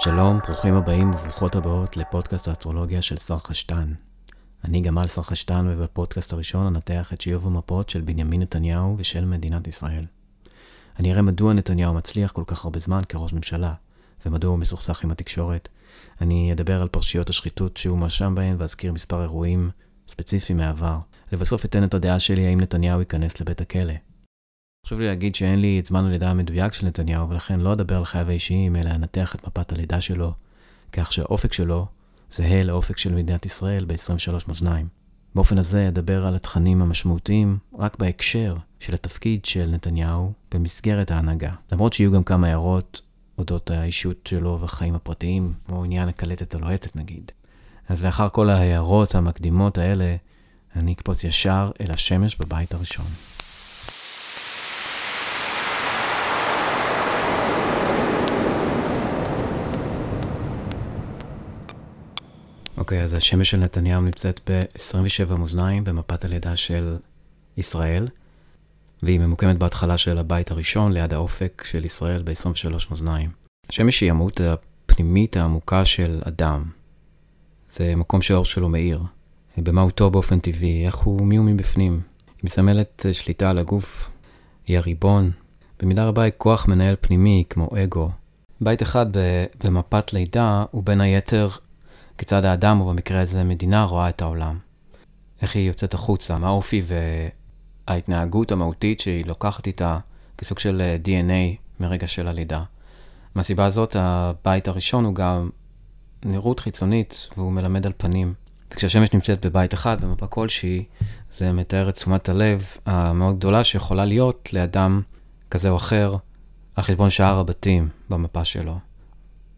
שלום, ברוכים הבאים וברוכות הבאות לפודקאסט האסטרולוגיה של שר חשטן. אני גמל שר חשטן ובפודקאסט הראשון אנתח את שיוב המפות של בנימין נתניהו ושל מדינת ישראל. אני אראה מדוע נתניהו מצליח כל כך הרבה זמן כראש ממשלה, ומדוע הוא מסוכסך עם התקשורת. אני אדבר על פרשיות השחיתות שהוא מואשם בהן ואזכיר מספר אירועים ספציפיים מהעבר. לבסוף אתן את הדעה שלי האם נתניהו ייכנס לבית הכלא. חשוב לי להגיד שאין לי את זמן הלידה המדויק של נתניהו, ולכן לא אדבר על חייו האישיים, אלא אנתח את מפת הלידה שלו, כך שהאופק שלו זהה לאופק של מדינת ישראל ב-23 מאזניים. באופן הזה אדבר על התכנים המשמעותיים רק בהקשר של התפקיד של נתניהו במסגרת ההנהגה. למרות שיהיו גם כמה הערות אודות האישות שלו והחיים הפרטיים, כמו עניין הקלטת הלוהטת נגיד. אז לאחר כל ההערות המקדימות האלה, אני אקפוץ ישר אל השמש בבית הראשון. אוקיי, okay, אז השמש של נתניהו נמצאת ב-27 מאזניים במפת הלידה של ישראל, והיא ממוקמת בהתחלה של הבית הראשון, ליד האופק של ישראל ב-23 מאזניים. השמש היא המהות הפנימית העמוקה של אדם. זה מקום שהאור שלו מאיר. במהותו באופן טבעי, איך הוא מי הוא מבפנים. היא מסמלת שליטה על הגוף, היא הריבון. במידה רבה היא כוח מנהל פנימי, כמו אגו. בית אחד במפת לידה הוא בין היתר כיצד האדם, או במקרה הזה מדינה, רואה את העולם. איך היא יוצאת החוצה, מה האופי וההתנהגות המהותית שהיא לוקחת איתה כסוג של אה, DNA מרגע של הלידה. מהסיבה הזאת, הבית הראשון הוא גם נראות חיצונית, והוא מלמד על פנים. וכשהשמש נמצאת בבית אחד, במפה כלשהי, זה מתאר את תשומת הלב המאוד גדולה שיכולה להיות לאדם כזה או אחר על חשבון שאר הבתים במפה שלו.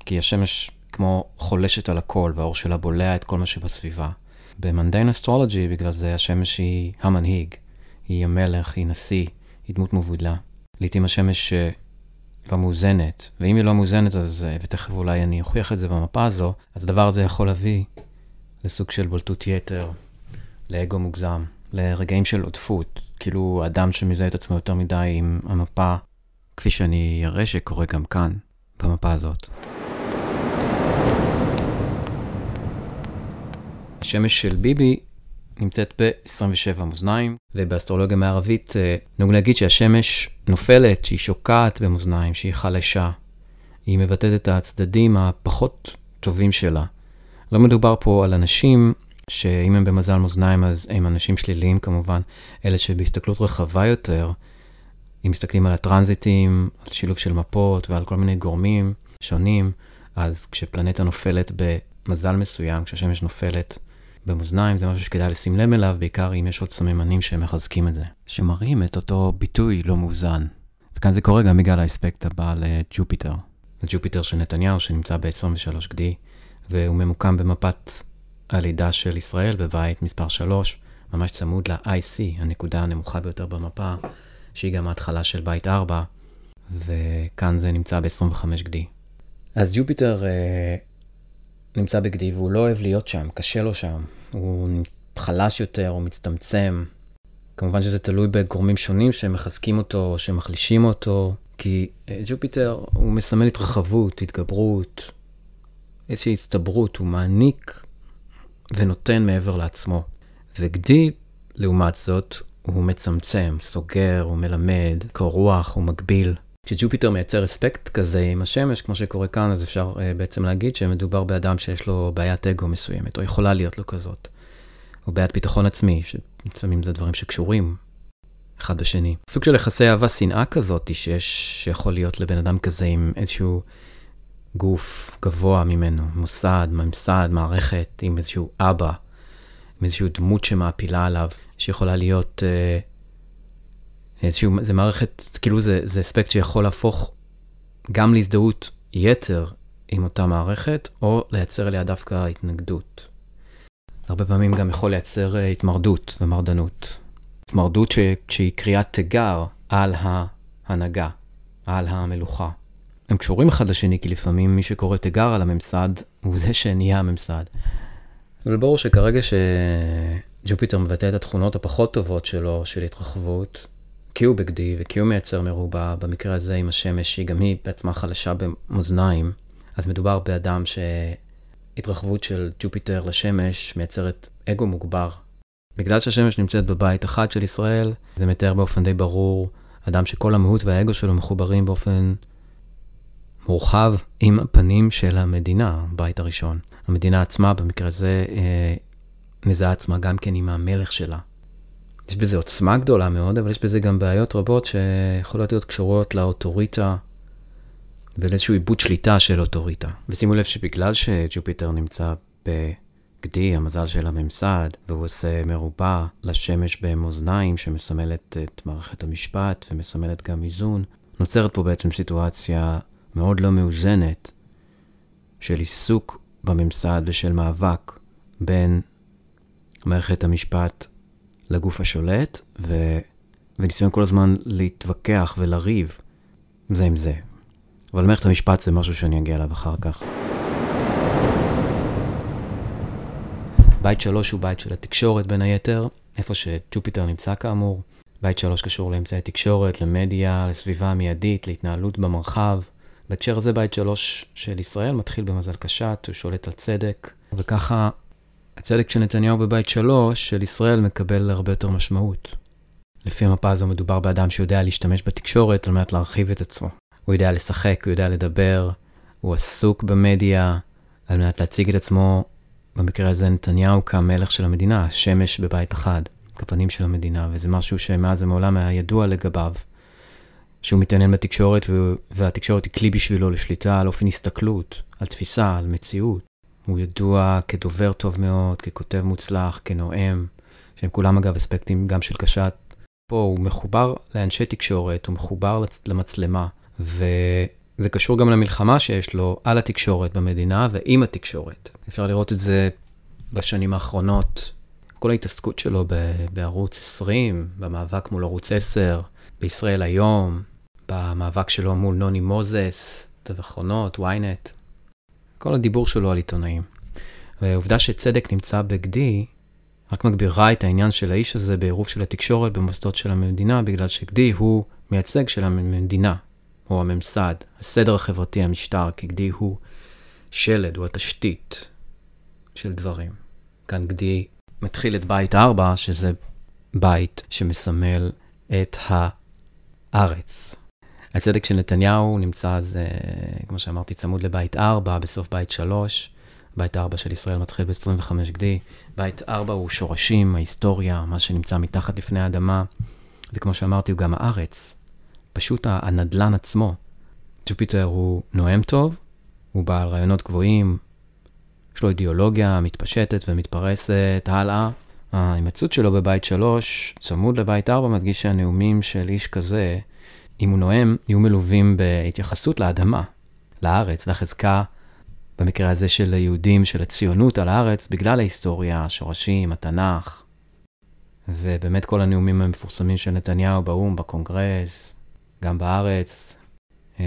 כי השמש כמו חולשת על הכל, והאור שלה בולע את כל מה שבסביבה. במנדיין אסטרולוגי, בגלל זה השמש היא המנהיג, היא המלך, היא נשיא, היא דמות מובילה. לעתים השמש אה, לא מאוזנת, ואם היא לא מאוזנת, אז, אה, ותכף אולי אני אוכיח את זה במפה הזו, אז הדבר הזה יכול להביא לסוג של בולטות יתר, לאגו מוגזם, לרגעים של עודפות, כאילו אדם שמזהה את עצמו יותר מדי עם המפה, כפי שאני אראה שקורה גם כאן, במפה הזאת. השמש של ביבי נמצאת ב-27 מאזניים, ובאסטרולוגיה מערבית אה, נהוג להגיד שהשמש נופלת, שהיא שוקעת במאזניים, שהיא חלשה. היא מבטאת את הצדדים הפחות טובים שלה. לא מדובר פה על אנשים שאם הם במזל מאזניים אז הם אנשים שליליים כמובן, אלה שבהסתכלות רחבה יותר, אם מסתכלים על הטרנזיטים, על שילוב של מפות ועל כל מיני גורמים שונים, אז כשפלנטה נופלת במזל מסוים, כשהשמש נופלת במאזניים, זה משהו שכדאי לשים לב אליו, בעיקר אם יש עוד סממנים שמחזקים את זה, שמראים את אותו ביטוי לא מאוזן. וכאן זה קורה גם בגלל האספקט הבא לג'ופיטר. Jupiter של נתניהו, שנמצא ב-23 גדי, והוא ממוקם במפת הלידה של ישראל, בבית מספר 3, ממש צמוד ל-IC, הנקודה הנמוכה ביותר במפה, שהיא גם ההתחלה של בית 4, וכאן זה נמצא ב-25 גדי. אז Jupiter אה, נמצא בגדי והוא לא אוהב להיות שם, קשה לו שם. הוא חלש יותר, הוא מצטמצם. כמובן שזה תלוי בגורמים שונים שמחזקים אותו, שמחלישים אותו, כי אה, Jupiter הוא מסמל התרחבות, התגברות, איזושהי הצטברות, הוא מעניק ונותן מעבר לעצמו. וגדי, לעומת זאת, הוא מצמצם, סוגר, הוא מלמד, קור רוח, הוא מגביל. כשג'ופיטר מייצר אספקט כזה עם השמש, כמו שקורה כאן, אז אפשר uh, בעצם להגיד שמדובר באדם שיש לו בעיית אגו מסוימת, או יכולה להיות לו כזאת. או בעיית ביטחון עצמי, שלפעמים זה דברים שקשורים אחד בשני. סוג של יחסי אהבה-שנאה כזאת שיש, שיכול להיות לבן אדם כזה עם איזשהו גוף גבוה ממנו, מוסד, ממסד, מערכת, עם איזשהו אבא, עם איזשהו דמות שמעפילה עליו, שיכולה להיות... Uh, איזשהו, זה מערכת, כאילו זה, זה אספקט שיכול להפוך גם להזדהות יתר עם אותה מערכת, או לייצר אליה דווקא התנגדות. הרבה פעמים גם יכול לייצר אה, התמרדות ומרדנות. התמרדות ש... שהיא קריאת תיגר על ההנהגה, על המלוכה. הם קשורים אחד לשני, כי לפעמים מי שקורא תיגר על הממסד, הוא זה שנהיה הממסד. אבל ברור שכרגע שג'ופיטר מבטא את התכונות הפחות טובות שלו, של התרחבות, כי הוא בגדי וכי הוא מייצר מרובע, במקרה הזה עם השמש, שהיא גם היא בעצמה חלשה במאזניים, אז מדובר באדם שהתרחבות של ג'ופיטר לשמש מייצרת אגו מוגבר. בגלל שהשמש נמצאת בבית אחד של ישראל, זה מתאר באופן די ברור אדם שכל המהות והאגו שלו מחוברים באופן מורחב עם הפנים של המדינה, בית הראשון. המדינה עצמה, במקרה זה, אה, מזהה עצמה גם כן עם המלך שלה. יש בזה עוצמה גדולה מאוד, אבל יש בזה גם בעיות רבות שיכולות להיות קשורות לאוטוריטה ולאיזשהו עיבוד שליטה של אוטוריטה. ושימו לב שבגלל שג'ופיטר נמצא בגדי, המזל של הממסד, והוא עושה מרובע לשמש במאזניים שמסמלת את מערכת המשפט ומסמלת גם איזון, נוצרת פה בעצם סיטואציה מאוד לא מאוזנת של עיסוק בממסד ושל מאבק בין מערכת המשפט לגוף השולט, ו... וניסיון כל הזמן להתווכח ולריב זה עם זה. אבל מערכת המשפט זה משהו שאני אגיע אליו אחר כך. בית שלוש הוא בית של התקשורת בין היתר, איפה שג'ופיטר נמצא כאמור. בית שלוש קשור לאמצעי תקשורת, למדיה, לסביבה המיידית, להתנהלות במרחב. בהקשר הזה בית שלוש של ישראל מתחיל במזל קשת, הוא שולט על צדק, וככה הצדק של נתניהו בבית שלוש של ישראל מקבל הרבה יותר משמעות. לפי המפה הזו מדובר באדם שיודע להשתמש בתקשורת על מנת להרחיב את עצמו. הוא יודע לשחק, הוא יודע לדבר, הוא עסוק במדיה על מנת להציג את עצמו, במקרה הזה נתניהו כמלך של המדינה, השמש בבית אחד, כפנים של המדינה, וזה משהו שמאז ומעולם היה ידוע לגביו, שהוא מתעניין בתקשורת, והתקשורת היא כלי בשבילו לשליטה על אופן הסתכלות, על תפיסה, על מציאות. הוא ידוע כדובר טוב מאוד, ככותב מוצלח, כנואם, שהם כולם אגב אספקטים גם של קשת. פה הוא מחובר לאנשי תקשורת, הוא מחובר למצלמה, וזה קשור גם למלחמה שיש לו על התקשורת במדינה ועם התקשורת. אפשר לראות את זה בשנים האחרונות, כל ההתעסקות שלו בערוץ 20, במאבק מול ערוץ 10, בישראל היום, במאבק שלו מול נוני מוזס, כתב אחרונות, ynet. כל הדיבור שלו על עיתונאים. והעובדה שצדק נמצא בגדי, רק מגבירה את העניין של האיש הזה בעירוב של התקשורת במוסדות של המדינה, בגלל שגדי הוא מייצג של המדינה, או הממסד, הסדר החברתי, המשטר, כי גדי הוא שלד, הוא התשתית של דברים. כאן גדי מתחיל את בית ארבע, שזה בית שמסמל את הארץ, הצדק של נתניהו נמצא אז, כמו שאמרתי, צמוד לבית 4, בסוף בית 3. בית 4 של ישראל מתחיל ב-25 גדי. בית 4 הוא שורשים, ההיסטוריה, מה שנמצא מתחת לפני האדמה. וכמו שאמרתי, הוא גם הארץ. פשוט הנדלן עצמו. ג'ופיטר הוא נואם טוב, הוא בעל רעיונות גבוהים, יש לו אידיאולוגיה מתפשטת ומתפרסת הלאה. ההימצאות שלו בבית 3, צמוד לבית 4, מדגיש שהנאומים של איש כזה אם הוא נואם, יהיו מלווים בהתייחסות לאדמה, לארץ, לחזקה, במקרה הזה של היהודים, של הציונות על הארץ, בגלל ההיסטוריה, השורשים, התנ"ך. ובאמת כל הנאומים המפורסמים של נתניהו באו"ם, בקונגרס, גם בארץ, אה,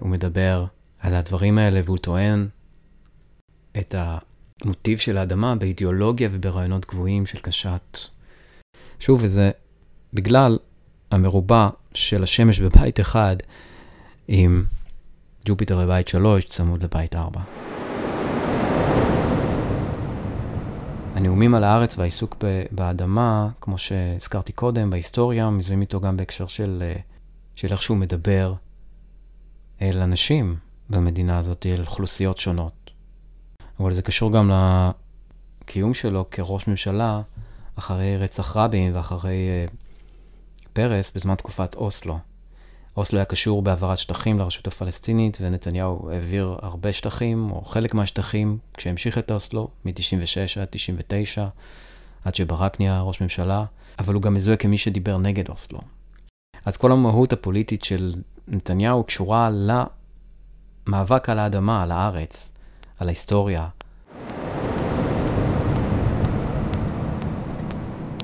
הוא מדבר על הדברים האלה והוא טוען את המוטיב של האדמה באידיאולוגיה וברעיונות גבוהים של קשת. שוב, וזה בגלל המרובע של השמש בבית אחד, עם ג'ופיטר בבית שלוש, צמוד לבית ארבע. הנאומים על הארץ והעיסוק באדמה, כמו שהזכרתי קודם, בהיסטוריה, מזוהים איתו גם בהקשר של, אה, של איך שהוא מדבר אל אנשים במדינה הזאת, אל אוכלוסיות שונות. אבל זה קשור גם לקיום שלו כראש ממשלה אחרי רצח רבין ואחרי אה, פרס בזמן תקופת אוסלו. אוסלו היה קשור בהעברת שטחים לרשות הפלסטינית, ונתניהו העביר הרבה שטחים, או חלק מהשטחים, כשהמשיך את אוסלו, מ-96 עד 99, עד שברק נהיה ראש ממשלה, אבל הוא גם מזוהה כמי שדיבר נגד אוסלו. אז כל המהות הפוליטית של נתניהו קשורה למאבק על האדמה, על הארץ, על ההיסטוריה,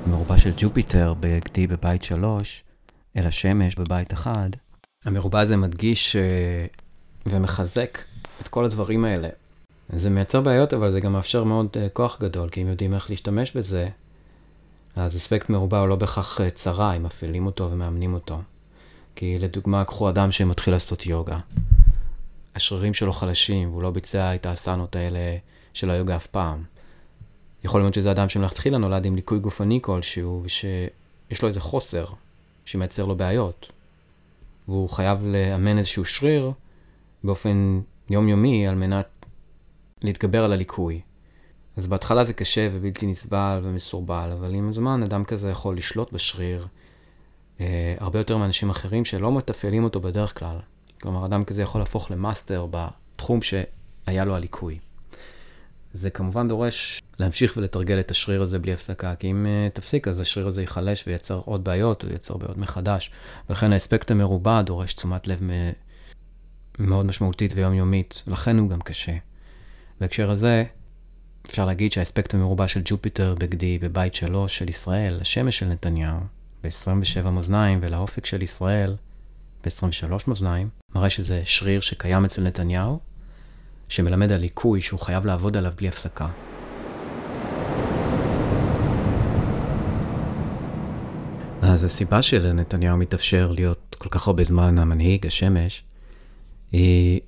המרובע של ג'ופיטר בגדי בבית 3, אל השמש בבית 1, המרובע הזה מדגיש uh, ומחזק את כל הדברים האלה. זה מייצר בעיות, אבל זה גם מאפשר מאוד uh, כוח גדול, כי אם יודעים איך להשתמש בזה, אז אספקט מרובע הוא לא בהכרח uh, צרה אם מפעילים אותו ומאמנים אותו. כי לדוגמה, קחו אדם שמתחיל לעשות יוגה. השרירים שלו חלשים, והוא לא ביצע את האסנות האלה של היוגה אף פעם. יכול להיות שזה אדם שמלכתחילה נולד עם ליקוי גופני כלשהו, ושיש לו איזה חוסר שמייצר לו בעיות. והוא חייב לאמן איזשהו שריר באופן יומיומי על מנת להתגבר על הליקוי. אז בהתחלה זה קשה ובלתי נסבל ומסורבל, אבל עם הזמן אדם כזה יכול לשלוט בשריר אה, הרבה יותר מאנשים אחרים שלא מתפעלים אותו בדרך כלל. כלומר, אדם כזה יכול להפוך למאסטר בתחום שהיה לו הליקוי. זה כמובן דורש להמשיך ולתרגל את השריר הזה בלי הפסקה, כי אם אה, תפסיק, אז השריר הזה ייחלש וייצר עוד בעיות, או ייצר בעיות מחדש. ולכן האספקט המרובע דורש תשומת לב מאוד משמעותית ויומיומית, לכן הוא גם קשה. בהקשר הזה, אפשר להגיד שהאספקט המרובע של ג'ופיטר בגדי בבית שלו של ישראל, השמש של נתניהו, ב-27 מאזניים, ולאופק של ישראל, ב-23 מאזניים, מראה שזה שריר שקיים אצל נתניהו, שמלמד על ליקוי שהוא חייב לעבוד עליו בלי הפסקה. אז הסיבה שלנתניהו מתאפשר להיות כל כך הרבה זמן המנהיג, השמש, היא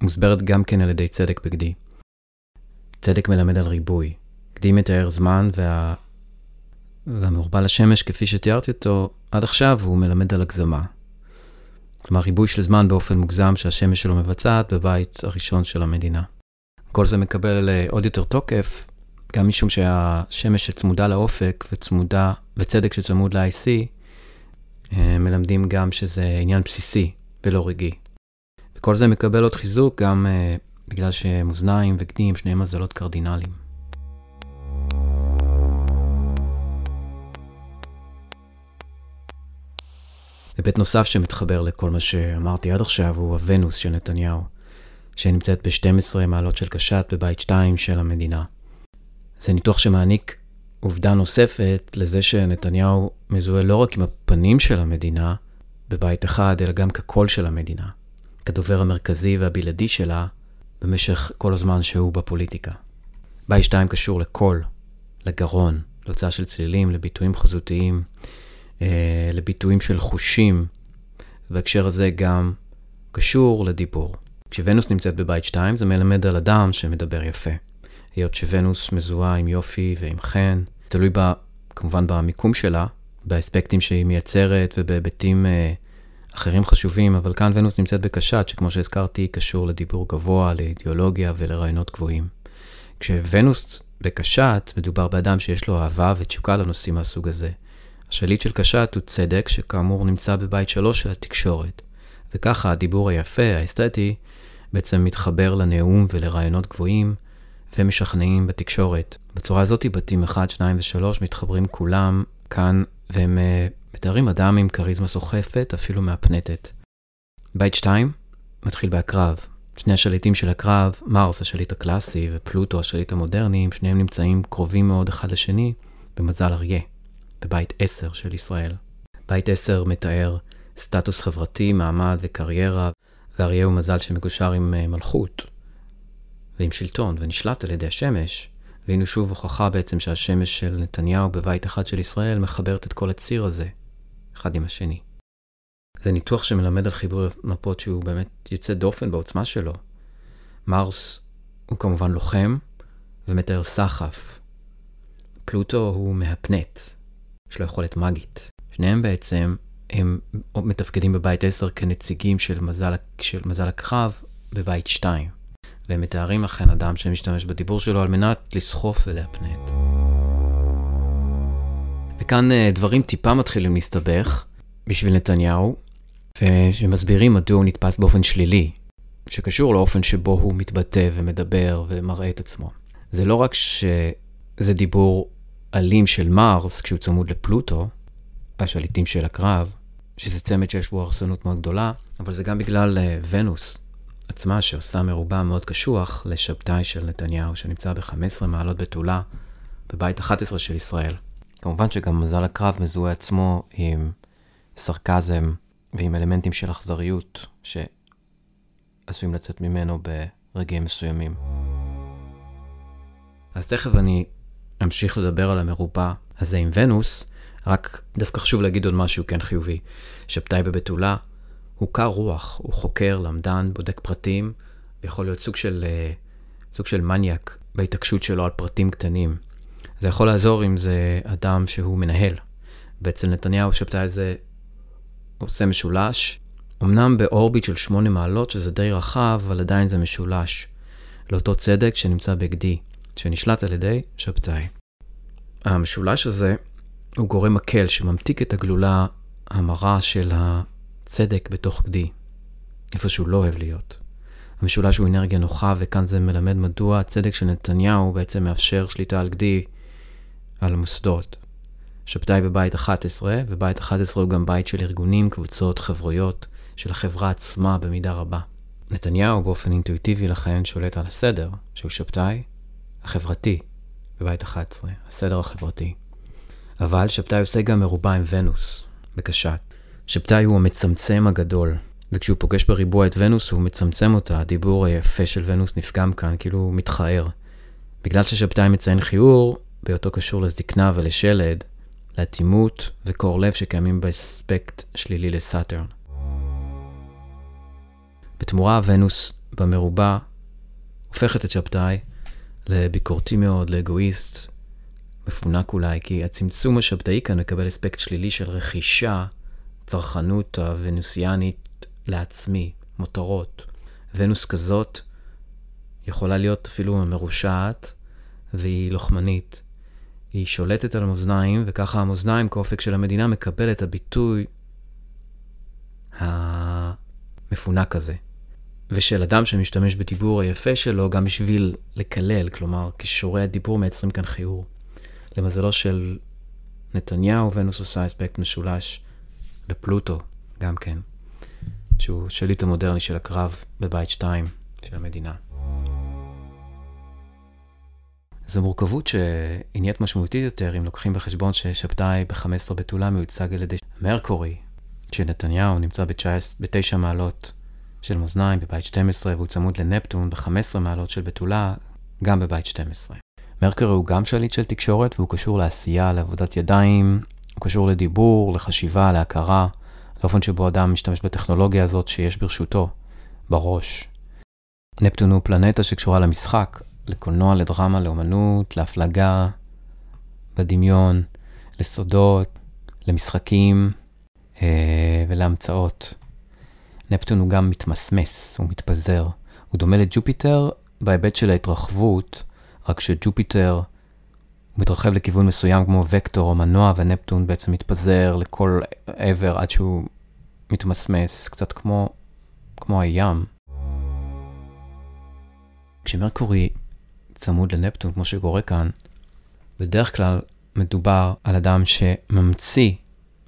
מוסברת גם כן על ידי צדק בגדי. צדק מלמד על ריבוי. גדי מתאר זמן וה... והמעורבל השמש, כפי שתיארתי אותו עד עכשיו, הוא מלמד על הגזמה. כלומר, ריבוי של זמן באופן מוגזם שהשמש שלו מבצעת בבית הראשון של המדינה. כל זה מקבל אה, עוד יותר תוקף, גם משום שהשמש שצמודה לאופק וצמודה, וצדק שצמוד ל-IC, אה, מלמדים גם שזה עניין בסיסי ולא רגעי. וכל זה מקבל עוד חיזוק גם uh, בגלל שמאזניים וגדים, שניהם מזלות קרדינליים. היבט נוסף שמתחבר לכל מה שאמרתי עד עכשיו הוא הוונוס של נתניהו, שנמצאת ב-12 מעלות של קשת בבית 2 של המדינה. זה ניתוח שמעניק עובדה נוספת לזה שנתניהו מזוהה לא רק עם הפנים של המדינה בבית אחד, אלא גם כקול של המדינה, כדובר המרכזי והבלעדי שלה במשך כל הזמן שהוא בפוליטיקה. בית 2 קשור לקול, לגרון, להוצאה של צלילים, לביטויים חזותיים, אה, לביטויים של חושים, בהקשר הזה גם קשור לדיבור. כשוונוס נמצאת בבית 2 זה מלמד על אדם שמדבר יפה. היות שוונוס מזוהה עם יופי ועם חן, תלוי בה, כמובן במיקום שלה, באספקטים שהיא מייצרת ובהיבטים אה, אחרים חשובים, אבל כאן ונוס נמצאת בקשת, שכמו שהזכרתי, קשור לדיבור גבוה, לאידיאולוגיה ולרעיונות גבוהים. כשוונוס בקשת, מדובר באדם שיש לו אהבה ותשוקה לנושאים מהסוג הזה. השליט של קשת הוא צדק, שכאמור נמצא בבית שלוש של התקשורת. וככה הדיבור היפה, האסתטי, בעצם מתחבר לנאום ולרעיונות גבוהים ומשכנעים בתקשורת. בצורה הזאת בתים 1, 2 ו-3 מתחברים כולם כאן, והם uh, מתארים אדם עם כריזמה סוחפת, אפילו מהפנטת. בית 2 מתחיל בהקרב. שני השליטים של הקרב, מרס השליט הקלאסי ופלוטו השליט המודרני, שניהם נמצאים קרובים מאוד אחד לשני במזל אריה. בבית 10 של ישראל. בית 10 מתאר סטטוס חברתי, מעמד וקריירה, ואריה הוא מזל שמקושר עם אה, מלכות ועם שלטון ונשלט על ידי השמש, והנה שוב הוכחה בעצם שהשמש של נתניהו בבית אחד של ישראל מחברת את כל הציר הזה, אחד עם השני. זה ניתוח שמלמד על חיבור מפות שהוא באמת יוצא דופן בעוצמה שלו. מרס הוא כמובן לוחם ומתאר סחף. פלוטו הוא מהפנט, יש לו יכולת מגית. שניהם בעצם, הם מתפקדים בבית 10 כנציגים של מזל, של מזל הקרב בבית 2. והם מתארים לכן אדם שמשתמש בדיבור שלו על מנת לסחוף ולהפנט. וכאן אה, דברים טיפה מתחילים להסתבך בשביל נתניהו, ושמסבירים מדוע הוא נתפס באופן שלילי, שקשור לאופן שבו הוא מתבטא ומדבר ומראה את עצמו. זה לא רק שזה דיבור אלים של מרס כשהוא צמוד לפלוטו, השליטים של הקרב, שזה צמד שיש בו הרסנות מאוד גדולה, אבל זה גם בגלל uh, ונוס עצמה שעושה מרובע מאוד קשוח לשבתאי של נתניהו, שנמצא ב-15 מעלות בתולה בבית 11 של ישראל. כמובן שגם מזל הקרב מזוהה עצמו עם סרקזם ועם אלמנטים של אכזריות שעשויים לצאת ממנו ברגעים מסוימים. אז תכף אני אמשיך לדבר על המרובע הזה עם ונוס, רק דווקא חשוב להגיד עוד משהו כן חיובי. שבתאי בבתולה הוא קר רוח, הוא חוקר, למדן, בודק פרטים, ויכול להיות סוג של, אה, סוג של מניאק בהתעקשות שלו על פרטים קטנים. זה יכול לעזור אם זה אדם שהוא מנהל. ואצל נתניהו שבתאי זה עושה משולש, אמנם באורביט של שמונה מעלות, שזה די רחב, אבל עדיין זה משולש. לאותו צדק שנמצא בגדי, שנשלט על ידי שבתאי. המשולש הזה הוא גורם מקל שממתיק את הגלולה המרה של הצדק בתוך גדי, איפה שהוא לא אוהב להיות. המשולש הוא אנרגיה נוחה, וכאן זה מלמד מדוע הצדק של נתניהו בעצם מאפשר שליטה על גדי, על המוסדות. שבתאי בבית 11, ובית 11 הוא גם בית של ארגונים, קבוצות, חברויות, של החברה עצמה במידה רבה. נתניהו באופן אינטואיטיבי לכן שולט על הסדר, שהוא שבתאי החברתי בבית 11, הסדר החברתי. אבל שבתאי עושה גם מרובע עם ונוס, בקשת. שבתאי הוא המצמצם הגדול, וכשהוא פוגש בריבוע את ונוס הוא מצמצם אותה, הדיבור היפה של ונוס נפגם כאן, כאילו הוא מתחער. בגלל ששבתאי מציין חיור, בהיותו קשור לזקנה ולשלד, לאטימות וקור לב שקיימים באספקט שלילי לסאטרן. בתמורה ונוס במרובע הופכת את שבתאי לביקורתי מאוד, לאגואיסט, מפונק אולי, כי הצמצום השבתאי כאן מקבל אספקט שלילי של רכישה, צרכנות הוונוסיאנית לעצמי, מותרות. ונוס כזאת יכולה להיות אפילו מרושעת, והיא לוחמנית. היא שולטת על המאזניים, וככה המאזניים כאופק של המדינה מקבל את הביטוי המפונק הזה. ושל אדם שמשתמש בדיבור היפה שלו גם בשביל לקלל, כלומר, כישורי הדיבור מייצרים כאן חיור. למזלו של נתניהו, ונוס עושה אספקט משולש לפלוטו, גם כן, שהוא שליט המודרני של הקרב בבית 2 של המדינה. זו מורכבות שהיא נהיית משמעותית יותר אם לוקחים בחשבון ששבתאי ב-15 בתולה מיוצג על ידי מרקורי, שנתניהו נמצא בתשע מעלות של מאזניים בבית 12 והוא צמוד לנפטון ב-15 מעלות של בתולה גם בבית 12. מרקורי הוא גם שליט של תקשורת והוא קשור לעשייה, לעבודת ידיים, הוא קשור לדיבור, לחשיבה, להכרה, לאופן שבו אדם משתמש בטכנולוגיה הזאת שיש ברשותו, בראש. נפטון הוא פלנטה שקשורה למשחק, לקולנוע, לדרמה, לאומנות, להפלגה, בדמיון, לסודות, למשחקים אה, ולהמצאות. נפטון הוא גם מתמסמס, הוא מתפזר. הוא דומה לג'ופיטר בהיבט של ההתרחבות, רק שג'ופיטר מתרחב לכיוון מסוים כמו וקטור או מנוע, ונפטון בעצם מתפזר לכל עבר עד שהוא מתמסמס, קצת כמו, כמו הים. כשמרקורי צמוד לנפטון, כמו שקורה כאן, בדרך כלל מדובר על אדם שממציא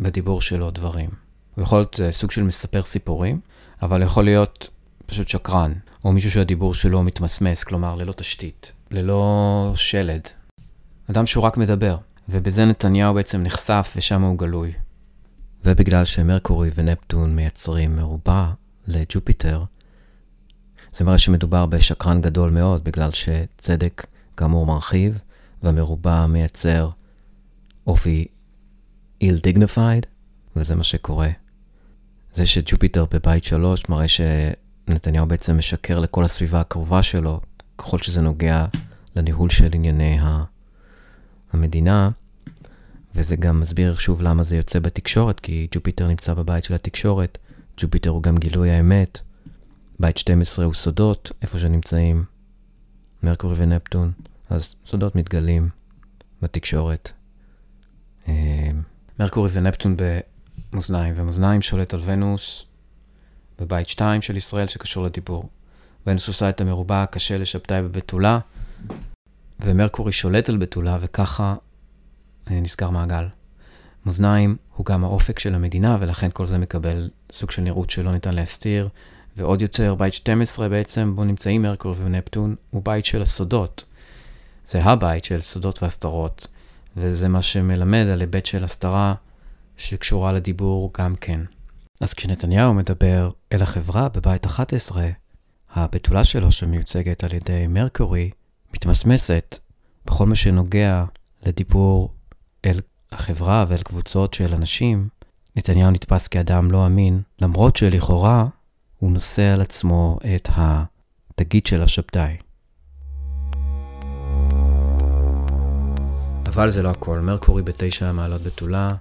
בדיבור שלו דברים. הוא יכול להיות אה, סוג של מספר סיפורים, אבל יכול להיות פשוט שקרן, או מישהו שהדיבור שלו מתמסמס, כלומר ללא תשתית, ללא שלד. אדם שהוא רק מדבר, ובזה נתניהו בעצם נחשף ושם הוא גלוי. ובגלל ש Mercury ונפטון מייצרים מרובע ל Jupiter, זה מראה שמדובר בשקרן גדול מאוד, בגלל שצדק כאמור מרחיב, והמרובע מייצר אופי ill-dignified, וזה מה שקורה. זה ש Jupiter בבית שלוש מראה שנתניהו בעצם משקר לכל הסביבה הקרובה שלו, ככל שזה נוגע לניהול של ענייני המדינה, וזה גם מסביר שוב למה זה יוצא בתקשורת, כי Jupiter נמצא בבית של התקשורת, Jupiter הוא גם גילוי האמת, בית 12 הוא סודות, איפה שנמצאים Mercury ונפטון, אז סודות מתגלים בתקשורת. אה, מרקורי ונפטון במאזניים, ומאזניים שולט על ונוס בבית 2 של ישראל שקשור לדיבור. ונוס עושה את המרובע הקשה לשבתאי בבתולה, ומרקורי שולט על בתולה, וככה אה, נסגר מעגל. מאזניים הוא גם האופק של המדינה, ולכן כל זה מקבל סוג של נראות שלא ניתן להסתיר, ועוד יותר, בית 12 בעצם, בו נמצאים מרקורי ונפטון, הוא בית של הסודות. זה הבית של סודות והסתרות, וזה מה שמלמד על היבט של הסתרה שקשורה לדיבור גם כן. אז כשנתניהו מדבר אל החברה בבית 11, הבתולה שלו שמיוצגת על ידי מרקורי, מתמסמסת בכל מה שנוגע לדיבור אל החברה ואל קבוצות של אנשים, נתניהו נתפס כאדם לא אמין, למרות שלכאורה הוא נושא על עצמו את התגית של השבתאי. אבל זה לא הכל. מרקורי בתשע מעלות בתולה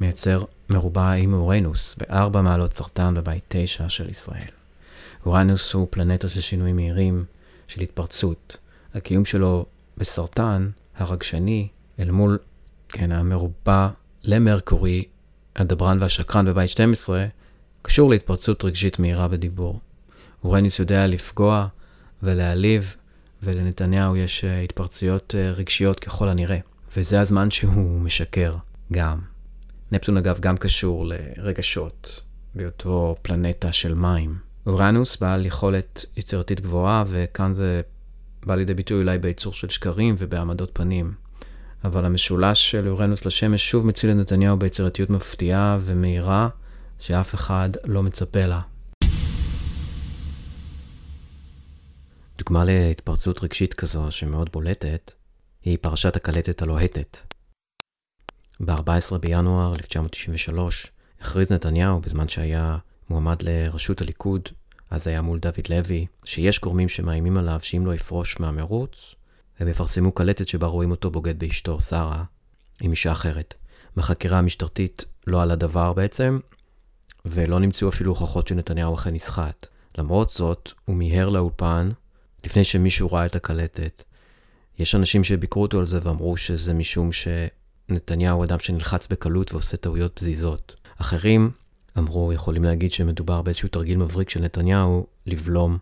מייצר מרובע עם אורנוס בארבע מעלות סרטן בבית תשע של ישראל. אורנוס הוא פלנטה של שינויים מהירים, של התפרצות. הקיום שלו בסרטן הרגשני אל מול, כן, המרובע למרקורי, הדברן והשקרן בבית 12, קשור להתפרצות רגשית מהירה בדיבור. אורניס יודע לפגוע ולהעליב, ולנתניהו יש אה, התפרצויות אה, רגשיות ככל הנראה. וזה הזמן שהוא משקר גם. נפטון אגב גם קשור לרגשות, בהיותו פלנטה של מים. אורנוס בעל יכולת יצירתית גבוהה, וכאן זה בא לידי ביטוי אולי בייצור של שקרים ובהעמדות פנים. אבל המשולש של אורנוס לשמש שוב מציל את נתניהו ביצירתיות מפתיעה ומהירה, שאף אחד לא מצפה לה. דוגמה להתפרצות רגשית כזו שמאוד בולטת, היא פרשת הקלטת הלוהטת. ב-14 בינואר 1993 הכריז נתניהו, בזמן שהיה מועמד לראשות הליכוד, אז היה מול דוד לוי, שיש גורמים שמאיימים עליו שאם לא יפרוש מהמרוץ, הם יפרסמו קלטת שבה רואים אותו בוגד באשתו, שרה, עם אישה אחרת. בחקירה המשטרתית לא עלה דבר בעצם, ולא נמצאו אפילו הוכחות שנתניהו אכן נסחט. למרות זאת, הוא מיהר לאולפן לפני שמישהו ראה את הקלטת. יש אנשים שביקרו אותו על זה ואמרו שזה משום שנתניהו הוא אדם שנלחץ בקלות ועושה טעויות פזיזות. אחרים אמרו, יכולים להגיד שמדובר באיזשהו תרגיל מבריק של נתניהו לבלום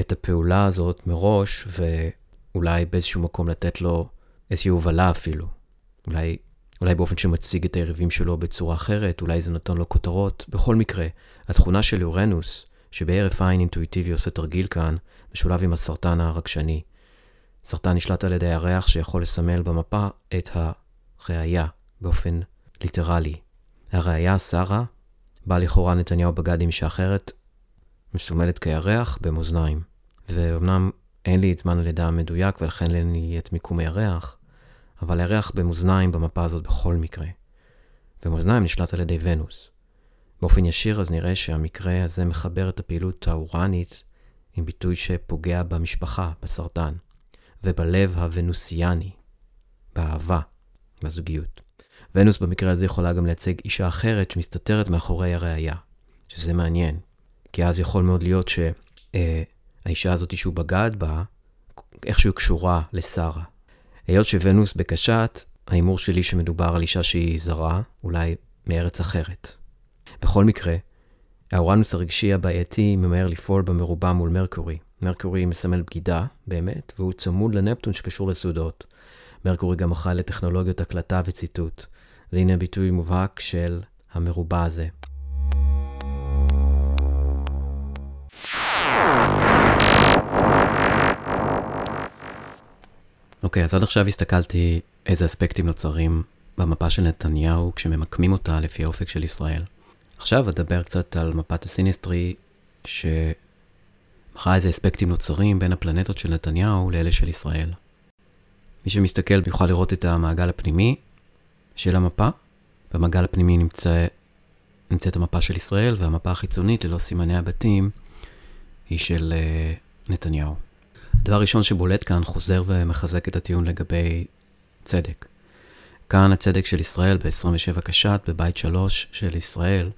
את הפעולה הזאת מראש, ואולי באיזשהו מקום לתת לו איזושהי הובלה אפילו. אולי, אולי באופן שמציג את היריבים שלו בצורה אחרת, אולי זה נותן לו כותרות. בכל מקרה, התכונה של אורנוס, שבהרף עין אינטואיטיבי עושה תרגיל כאן, משולב עם הסרטן הרגשני. סרטן נשלט על ידי הריח שיכול לסמל במפה את הראייה באופן ליטרלי. הראייה, שרה, בה לכאורה נתניהו בגד עם אישה אחרת, מסומלת כירח במאזניים. ואומנם אין לי את זמן הלידה המדויק ולכן אין לי את מיקום הירח, אבל הירח במאזניים במפה הזאת בכל מקרה. ומאזניים נשלט על ידי ונוס. באופן ישיר אז נראה שהמקרה הזה מחבר את הפעילות האורנית עם ביטוי שפוגע במשפחה, בסרטן, ובלב הוונוסיאני, באהבה, בזוגיות. ונוס במקרה הזה יכולה גם לייצג אישה אחרת שמסתתרת מאחורי הראייה, שזה מעניין, כי אז יכול מאוד להיות שהאישה הזאת שהוא בגד בה, איכשהו קשורה לשרה. היות שוונוס בקשת, ההימור שלי שמדובר על אישה שהיא זרה, אולי מארץ אחרת. בכל מקרה, האורנוס הרגשי הבעייתי ממהר לפעול במרובע מול מרקורי. מרקורי מסמל בגידה, באמת, והוא צמוד לנפטון שקשור לסודות. מרקורי גם אחראי לטכנולוגיות הקלטה וציטוט. והנה ביטוי מובהק של המרובע הזה. אוקיי, okay, אז עד עכשיו הסתכלתי איזה אספקטים נוצרים במפה של נתניהו כשממקמים אותה לפי האופק של ישראל. עכשיו אדבר קצת על מפת הסיניסטרי, שמראה איזה אספקטים נוצרים בין הפלנטות של נתניהו לאלה של ישראל. מי שמסתכל יוכל לראות את המעגל הפנימי של המפה. במעגל הפנימי נמצא, נמצאת המפה של ישראל, והמפה החיצונית, ללא סימני הבתים, היא של uh, נתניהו. הדבר הראשון שבולט כאן חוזר ומחזק את הטיעון לגבי צדק. כאן הצדק של ישראל ב-27 קשת, בבית 3 של ישראל,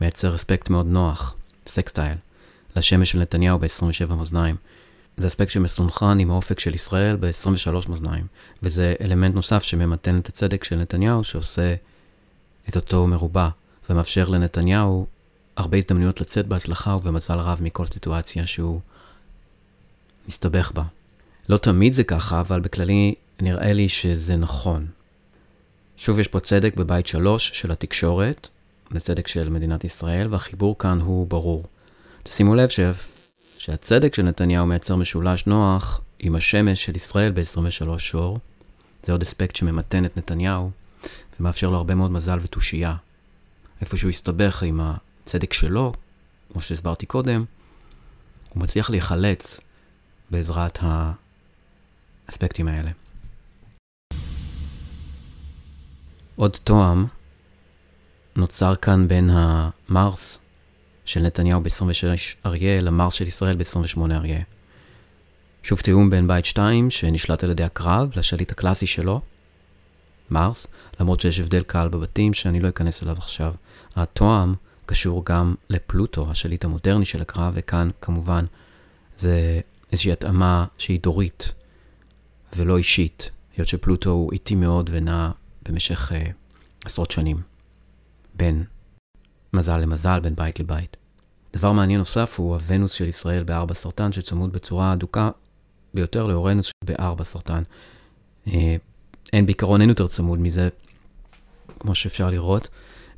מייצר אספקט מאוד נוח, סקסטייל, לשמש של נתניהו ב-27 מאזניים. זה אספקט שמסונכרן עם האופק של ישראל ב-23 מאזניים, וזה אלמנט נוסף שממתן את הצדק של נתניהו, שעושה את אותו מרובע, ומאפשר לנתניהו הרבה הזדמנויות לצאת בהצלחה ובמזל רב מכל סיטואציה שהוא מסתבך בה. לא תמיד זה ככה, אבל בכללי נראה לי שזה נכון. שוב, יש פה צדק בבית שלוש של התקשורת, זה צדק של מדינת ישראל, והחיבור כאן הוא ברור. תשימו לב ש... שהצדק של נתניהו מייצר משולש נוח עם השמש של ישראל ב-23 שור. זה עוד אספקט שממתן את נתניהו, ומאפשר לו הרבה מאוד מזל ותושייה. איפה שהוא הסתבך עם הצדק שלו, כמו שהסברתי קודם, הוא מצליח להיחלץ בעזרת האספקטים האלה. עוד תואם נוצר כאן בין המרס של נתניהו ב-26 אריה למרס של ישראל ב-28 אריה. שוב תיאום בין בית 2 שנשלט על ידי הקרב לשליט הקלאסי שלו, מרס, למרות שיש הבדל קל בבתים שאני לא אכנס אליו עכשיו. התואם קשור גם לפלוטו, השליט המודרני של הקרב, וכאן כמובן זה איזושהי התאמה שהיא דורית ולא אישית, היות שפלוטו הוא איטי מאוד ונע במשך uh, עשרות שנים בין מזל למזל, בין בית לבית. דבר מעניין נוסף הוא הוונוס של ישראל בארבע סרטן, שצמוד בצורה אדוקה ביותר לאורנוס בארבע סרטן. Uh, אין בעיקרון, אין יותר צמוד מזה, כמו שאפשר לראות,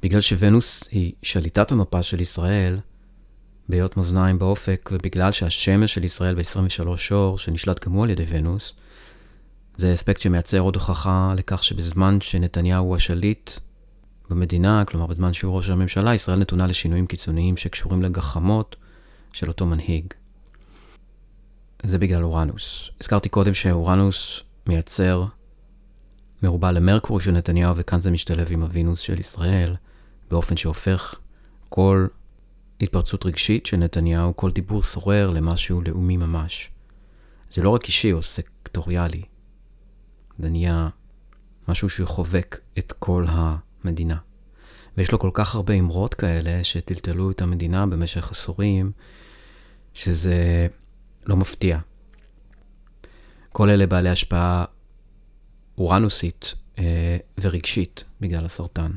בגלל שוונוס היא שליטת המפה של ישראל, בהיות מאזניים באופק, ובגלל שהשמש של ישראל ב-23 שור, שנשלט גם הוא על ידי ונוס, זה אספקט שמייצר עוד הוכחה לכך שבזמן שנתניהו הוא השליט במדינה, כלומר בזמן שהוא ראש הממשלה, ישראל נתונה לשינויים קיצוניים שקשורים לגחמות של אותו מנהיג. זה בגלל אורנוס. הזכרתי קודם שאורנוס מייצר מרובע למרקורי של נתניהו, וכאן זה משתלב עם הווינוס של ישראל, באופן שהופך כל התפרצות רגשית של נתניהו, כל דיבור סורר למשהו לאומי ממש. זה לא רק אישי או סקטוריאלי, זה נהיה משהו שחובק את כל המדינה. ויש לו כל כך הרבה אמרות כאלה שטלטלו את המדינה במשך עשורים, שזה לא מפתיע. כל אלה בעלי השפעה אורנוסית אה, ורגשית בגלל הסרטן.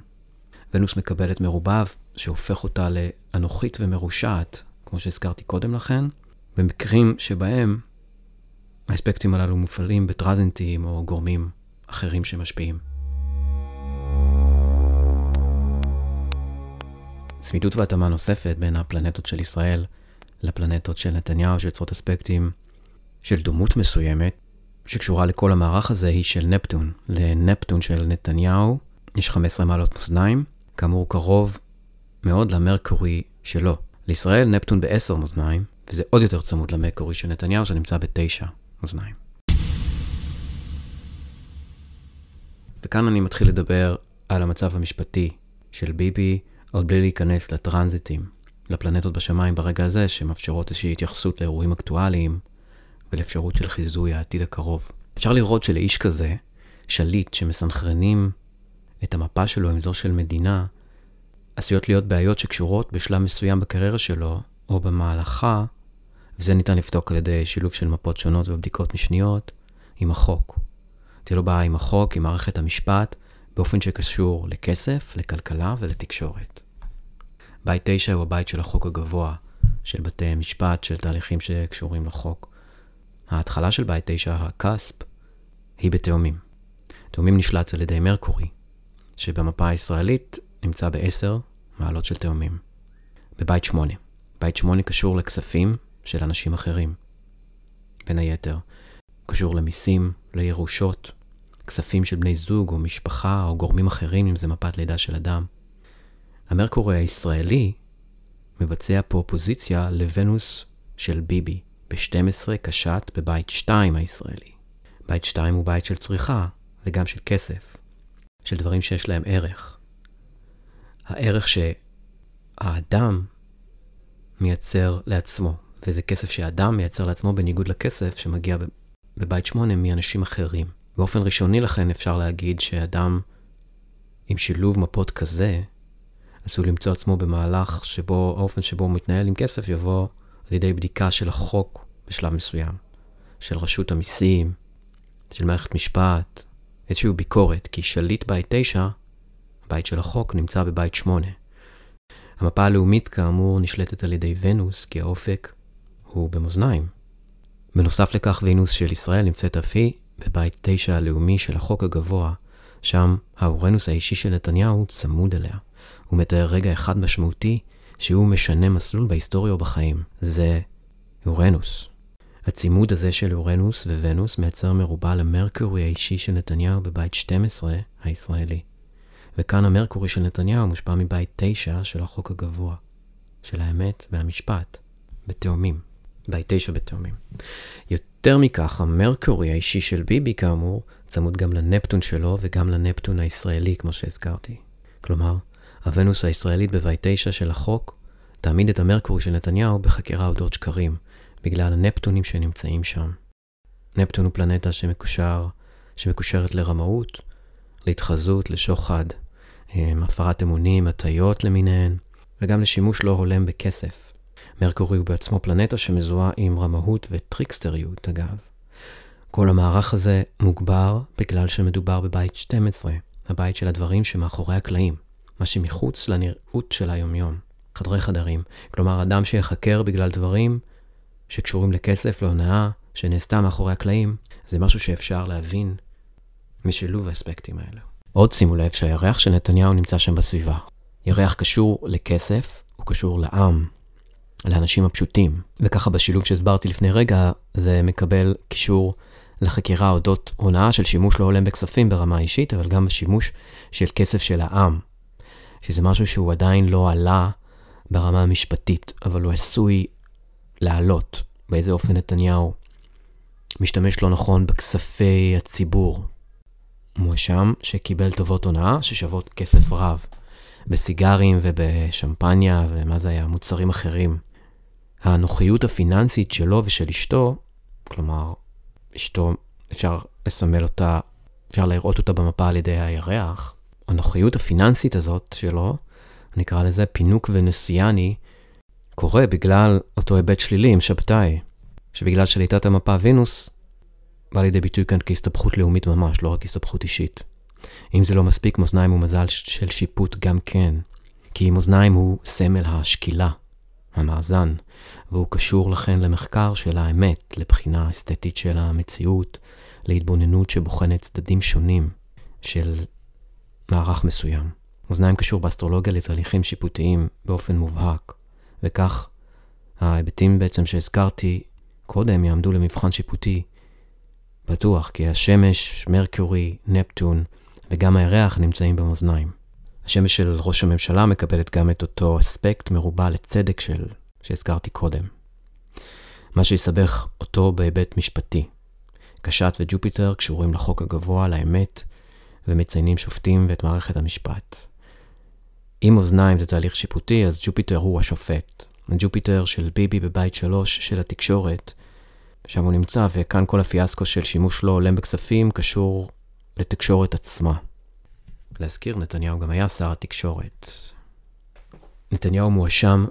ונוס מקבלת מרובב שהופך אותה לאנוכית ומרושעת, כמו שהזכרתי קודם לכן, במקרים שבהם האספקטים הללו מופעלים בטרזנטים או גורמים אחרים שמשפיעים. צמידות והתאמה נוספת בין הפלנטות של ישראל לפלנטות של נתניהו שיוצרות אספקטים של דומות מסוימת שקשורה לכל המערך הזה היא של נפטון. לנפטון של נתניהו יש 15 מעלות מאזניים, כאמור קרוב מאוד למרקורי שלו. לישראל נפטון ב-10 מאזניים, וזה עוד יותר צמוד למרקורי של נתניהו שנמצא ב-9 מאזניים. וכאן אני מתחיל לדבר על המצב המשפטי של ביבי, עוד בלי להיכנס לטרנזיטים, לפלנטות בשמיים ברגע הזה, שמאפשרות איזושהי התייחסות לאירועים אקטואליים, ולאפשרות של חיזוי העתיד הקרוב. אפשר לראות שלאיש כזה, שליט שמסנכרנים את המפה שלו עם זו של מדינה, עשויות להיות בעיות שקשורות בשלב מסוים בקריירה שלו, או במהלכה, וזה ניתן לבדוק על ידי שילוב של מפות שונות ובדיקות משניות, עם החוק. תהיה לו בעיה עם החוק, עם מערכת המשפט, באופן שקשור לכסף, לכלכלה ולתקשורת. בית 9 הוא הבית של החוק הגבוה, של בתי משפט, של תהליכים שקשורים לחוק. ההתחלה של בית 9, הקאספ, היא בתאומים. תאומים נשלט על ידי מרקורי, שבמפה הישראלית נמצא ב-10 מעלות של תאומים. בבית 8. בית 8 קשור לכספים של אנשים אחרים. בין היתר, קשור למיסים, לירושות, כספים של בני זוג או משפחה או גורמים אחרים, אם זה מפת לידה של אדם. המרקורי הישראלי מבצע פה אופוזיציה לוונוס של ביבי, ב-12 קשת בבית 2 הישראלי. בית 2 הוא בית של צריכה וגם של כסף, של דברים שיש להם ערך. הערך שהאדם מייצר לעצמו, וזה כסף שהאדם מייצר לעצמו בניגוד לכסף שמגיע בבית 8 מאנשים אחרים. באופן ראשוני לכן אפשר להגיד שאדם עם שילוב מפות כזה, עשוי למצוא עצמו במהלך שבו, האופן שבו הוא מתנהל עם כסף יבוא על ידי בדיקה של החוק בשלב מסוים, של רשות המיסים, של מערכת משפט, איזושהי ביקורת, כי שליט בית 9, הבית של החוק, נמצא בבית 8. המפה הלאומית כאמור נשלטת על ידי ונוס, כי האופק הוא במאזניים. בנוסף לכך, וינוס של ישראל נמצאת אף היא בבית 9 הלאומי של החוק הגבוה, שם האורנוס האישי של נתניהו צמוד אליה. הוא מתאר רגע אחד משמעותי שהוא משנה מסלול בהיסטוריה או בחיים. זה אורנוס. הצימוד הזה של אורנוס וונוס מייצר מרובע למרקורי האישי של נתניהו בבית 12 הישראלי. וכאן המרקורי של נתניהו מושפע מבית 9 של החוק הגבוה, של האמת והמשפט, בתאומים. בית 9 בתאומים. יותר מכך, המרקורי האישי של ביבי, כאמור, צמוד גם לנפטון שלו וגם לנפטון הישראלי, כמו שהזכרתי. כלומר, הוונוס הישראלית בבית 9 של החוק תעמיד את המרקורי של נתניהו בחקירה אודות שקרים, בגלל הנפטונים שנמצאים שם. נפטון הוא פלנטה שמקושר, שמקושרת לרמאות, להתחזות, לשוחד, אה, הפרת אמונים, הטיות למיניהן, וגם לשימוש לא הולם בכסף. מרקורי הוא בעצמו פלנטה שמזוהה עם רמאות וטריקסטריות, אגב. כל המערך הזה מוגבר בגלל שמדובר בבית 12, הבית של הדברים שמאחורי הקלעים, מה שמחוץ לנראות של היומיום, חדרי חדרים. כלומר, אדם שיחקר בגלל דברים שקשורים לכסף, להונאה, שנעשתה מאחורי הקלעים, זה משהו שאפשר להבין משילוב האספקטים האלה. עוד שימו לב שהירח של נתניהו נמצא שם בסביבה. ירח קשור לכסף, הוא קשור לעם, לאנשים הפשוטים. וככה בשילוב שהסברתי לפני רגע, זה מקבל קישור לחקירה אודות הונאה של שימוש לא הולם בכספים ברמה אישית, אבל גם בשימוש של כסף של העם. שזה משהו שהוא עדיין לא עלה ברמה המשפטית, אבל הוא עשוי לעלות. באיזה אופן נתניהו משתמש לא נכון בכספי הציבור. מואשם שקיבל טובות הונאה ששוות כסף רב, בסיגרים ובשמפניה ומה זה היה, מוצרים אחרים. הנוחיות הפיננסית שלו ושל אשתו, כלומר, אשתו, אפשר לסמל אותה, אפשר לראות אותה במפה על ידי הירח, הנוחיות הפיננסית הזאת שלו, נקרא לזה פינוק ונסיאני, קורה בגלל אותו היבט שלילי עם שבתאי, שבגלל שליטת המפה וינוס, בא לידי ביטוי כאן כהסתבכות לאומית ממש, לא רק הסתבכות אישית. אם זה לא מספיק, מאזניים ומזל של שיפוט גם כן. כי מאזניים הוא סמל השקילה, המאזן, והוא קשור לכן למחקר של האמת, לבחינה אסתטית של המציאות, להתבוננות שבוחנת צדדים שונים של מערך מסוים. מאזניים קשור באסטרולוגיה לתהליכים שיפוטיים באופן מובהק, וכך ההיבטים בעצם שהזכרתי קודם יעמדו למבחן שיפוטי בטוח, כי השמש, מרקורי, נפטון וגם הירח נמצאים במאזניים. השמש של ראש הממשלה מקבלת גם את אותו אספקט מרובע לצדק של, שהזכרתי קודם. מה שיסבך אותו בהיבט משפטי. קשת וג'ופיטר קשורים לחוק הגבוה, לאמת, ומציינים שופטים ואת מערכת המשפט. אם מאזניים זה תהליך שיפוטי, אז Jupiter הוא השופט. Jupiter של ביבי בבית שלוש של התקשורת שם הוא נמצא, וכאן כל הפיאסקו של שימוש לא הולם בכספים קשור לתקשורת עצמה. להזכיר, נתניהו גם היה שר התקשורת. נתניהו מואשם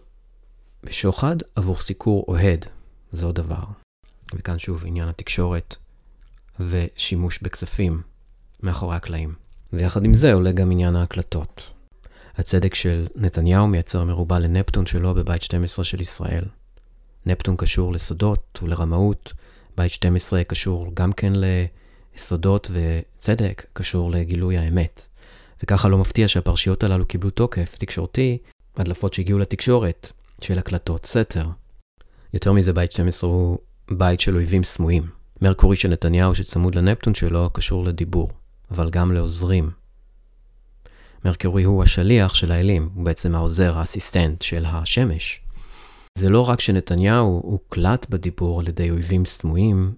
בשוחד עבור סיקור אוהד, זה עוד דבר. וכאן שוב עניין התקשורת ושימוש בכספים מאחורי הקלעים. ויחד עם זה עולה גם עניין ההקלטות. הצדק של נתניהו מייצר מרובע לנפטון שלו בבית 12 של ישראל. נפטון קשור לסודות ולרמאות, בית 12 קשור גם כן לסודות וצדק קשור לגילוי האמת. וככה לא מפתיע שהפרשיות הללו קיבלו תוקף תקשורתי, הדלפות שהגיעו לתקשורת של הקלטות סתר. יותר מזה, בית 12 הוא בית של אויבים סמויים. מרקורי של נתניהו שצמוד לנפטון שלו קשור לדיבור, אבל גם לעוזרים. מרקורי הוא השליח של האלים, הוא בעצם העוזר, האסיסטנט של השמש. זה לא רק שנתניהו הוקלט בדיבור על ידי אויבים סמויים,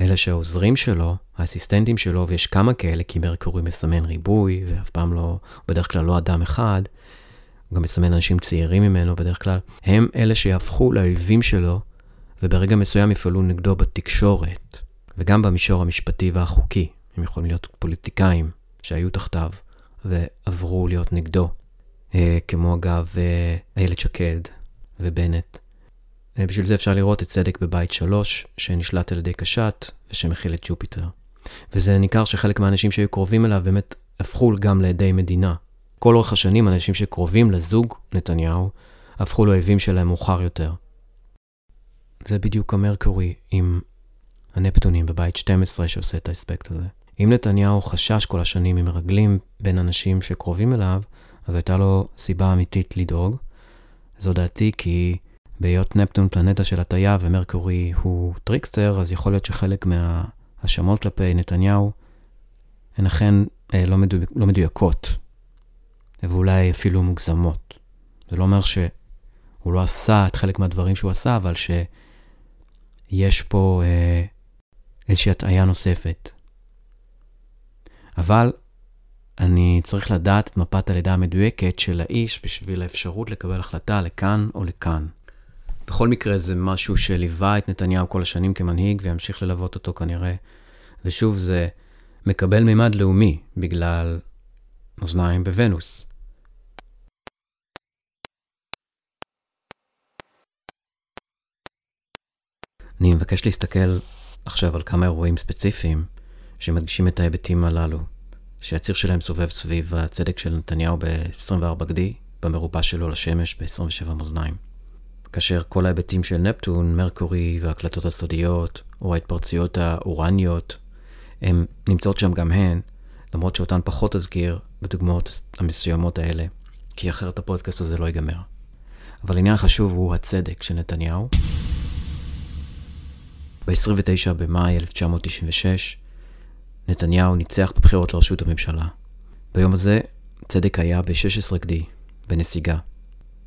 אלא שהעוזרים שלו, האסיסטנטים שלו, ויש כמה כאלה, כי מרקורי מסמן ריבוי, ואף פעם לא, בדרך כלל לא אדם אחד, הוא גם מסמן אנשים צעירים ממנו בדרך כלל, הם אלה שיהפכו לאויבים שלו, וברגע מסוים יפעלו נגדו בתקשורת, וגם במישור המשפטי והחוקי. הם יכולים להיות פוליטיקאים שהיו תחתיו ועברו להיות נגדו. אה, כמו אגב אה, איילת שקד, ובנט. בשביל זה אפשר לראות את צדק בבית 3, שנשלט על ידי קשת ושמכיל את ג'ופיטר. וזה ניכר שחלק מהאנשים שהיו קרובים אליו באמת הפכו גם לעדי מדינה. כל אורך השנים אנשים שקרובים לזוג נתניהו הפכו לאויבים שלהם מאוחר יותר. זה בדיוק ה Mercury עם הנפטון בבית 12 שעושה את האספקט הזה. אם נתניהו חשש כל השנים ממרגלים בין אנשים שקרובים אליו, אז הייתה לו סיבה אמיתית לדאוג. זו דעתי כי בהיות נפטון פלנטה של הטעיה ו Mercury הוא trickster, אז יכול להיות שחלק מההאשמות כלפי נתניהו הן אכן אה, לא, מדו... לא מדויקות, ואולי אפילו מוגזמות. זה לא אומר שהוא לא עשה את חלק מהדברים שהוא עשה, אבל שיש פה אה, איזושהי הטעיה נוספת. אבל אני צריך לדעת את מפת הלידה המדויקת של האיש בשביל האפשרות לקבל החלטה לכאן או לכאן. בכל מקרה, זה משהו שליווה את נתניהו כל השנים כמנהיג וימשיך ללוות אותו כנראה. ושוב, זה מקבל מימד לאומי בגלל מאזניים בוונוס. אני מבקש להסתכל עכשיו על כמה אירועים ספציפיים שמדגישים את ההיבטים הללו, שהציר שלהם סובב סביב הצדק של נתניהו ב-24 גדי, במרובע שלו לשמש ב-27 מאזניים. כאשר כל ההיבטים של נפטון, מרקורי וההקלטות הסודיות, או ההתפרצויות האורניות, הן נמצאות שם גם הן, למרות שאותן פחות אזכיר בדוגמאות המסוימות האלה, כי אחרת הפודקאסט הזה לא ייגמר. אבל עניין חשוב הוא הצדק של נתניהו. ב-29 במאי 1996, נתניהו ניצח בבחירות לראשות הממשלה. ביום הזה, צדק היה ב-16 גדי, בנסיגה.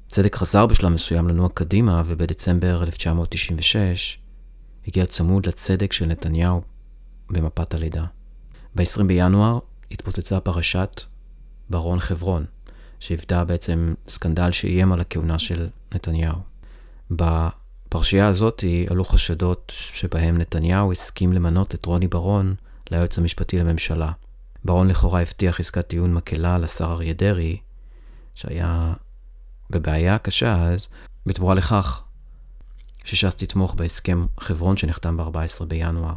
צדק חזר בשלב מסוים לנוע קדימה, ובדצמבר 1996 הגיע צמוד לצדק של נתניהו במפת הלידה. ב-20 בינואר התפוצצה פרשת ברון חברון, שהיוותה בעצם סקנדל שאיים על הכהונה של נתניהו. בפרשייה הזאת עלו חשדות שבהם נתניהו הסכים למנות את רוני ברון ליועץ המשפטי לממשלה. ברון לכאורה הבטיח עסקת טיעון מקלה לשר אריה דרעי, שהיה בבעיה קשה אז, בתמורה לכך שש"ס תתמוך בהסכם חברון שנחתם ב-14 בינואר.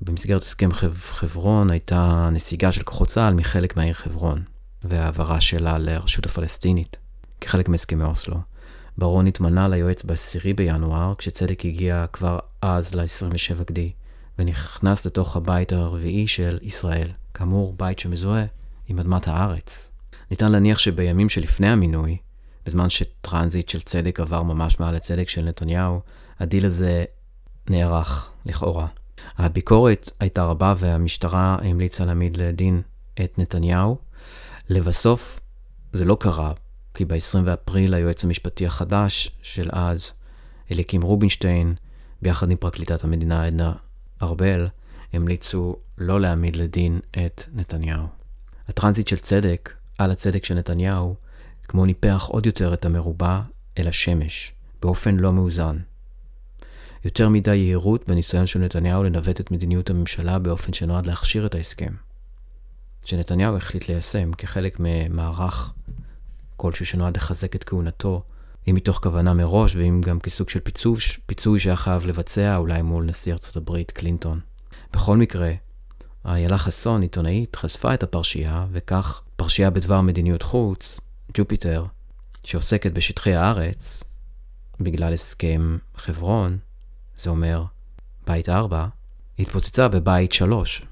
במסגרת הסכם חברון הייתה נסיגה של כוחות צה"ל מחלק מהעיר חברון, והעברה שלה לרשות הפלסטינית, כחלק מהסכמי אוסלו. ברון התמנה ליועץ ב-10 בינואר, כשצדק הגיע כבר אז ל-27 גדי, ונכנס לתוך הבית הרביעי של ישראל, כאמור בית שמזוהה עם אדמת הארץ. ניתן להניח שבימים שלפני המינוי, בזמן שטרנזיט של צדק עבר ממש מעל הצדק של נתניהו, הדיל הזה נערך, לכאורה. הביקורת הייתה רבה והמשטרה המליצה להעמיד לדין את נתניהו. לבסוף, זה לא קרה, כי ב-20 באפריל היועץ המשפטי החדש של אז, אליקים רובינשטיין, ביחד עם פרקליטת המדינה עדנה ארבל, המליצו לא להעמיד לדין את נתניהו. הטרנזיט של צדק על הצדק של נתניהו, כמו ניפח עוד יותר את המרובע אל השמש, באופן לא מאוזן. יותר מדי יהירות בניסיון של נתניהו לנווט את מדיניות הממשלה באופן שנועד להכשיר את ההסכם. שנתניהו החליט ליישם כחלק ממערך כלשהו שנועד לחזק את כהונתו, אם מתוך כוונה מראש ואם גם כסוג של פיצוי, פיצוי שהיה חייב לבצע אולי מול נשיא ארצות הברית קלינטון. בכל מקרה, איילה חסון, עיתונאית, חשפה את הפרשייה, וכך פרשייה בדבר מדיניות חוץ, ג'ופיטר, שעוסקת בשטחי הארץ, בגלל הסכם חברון, זה אומר בית 4, התפוצצה בבית 3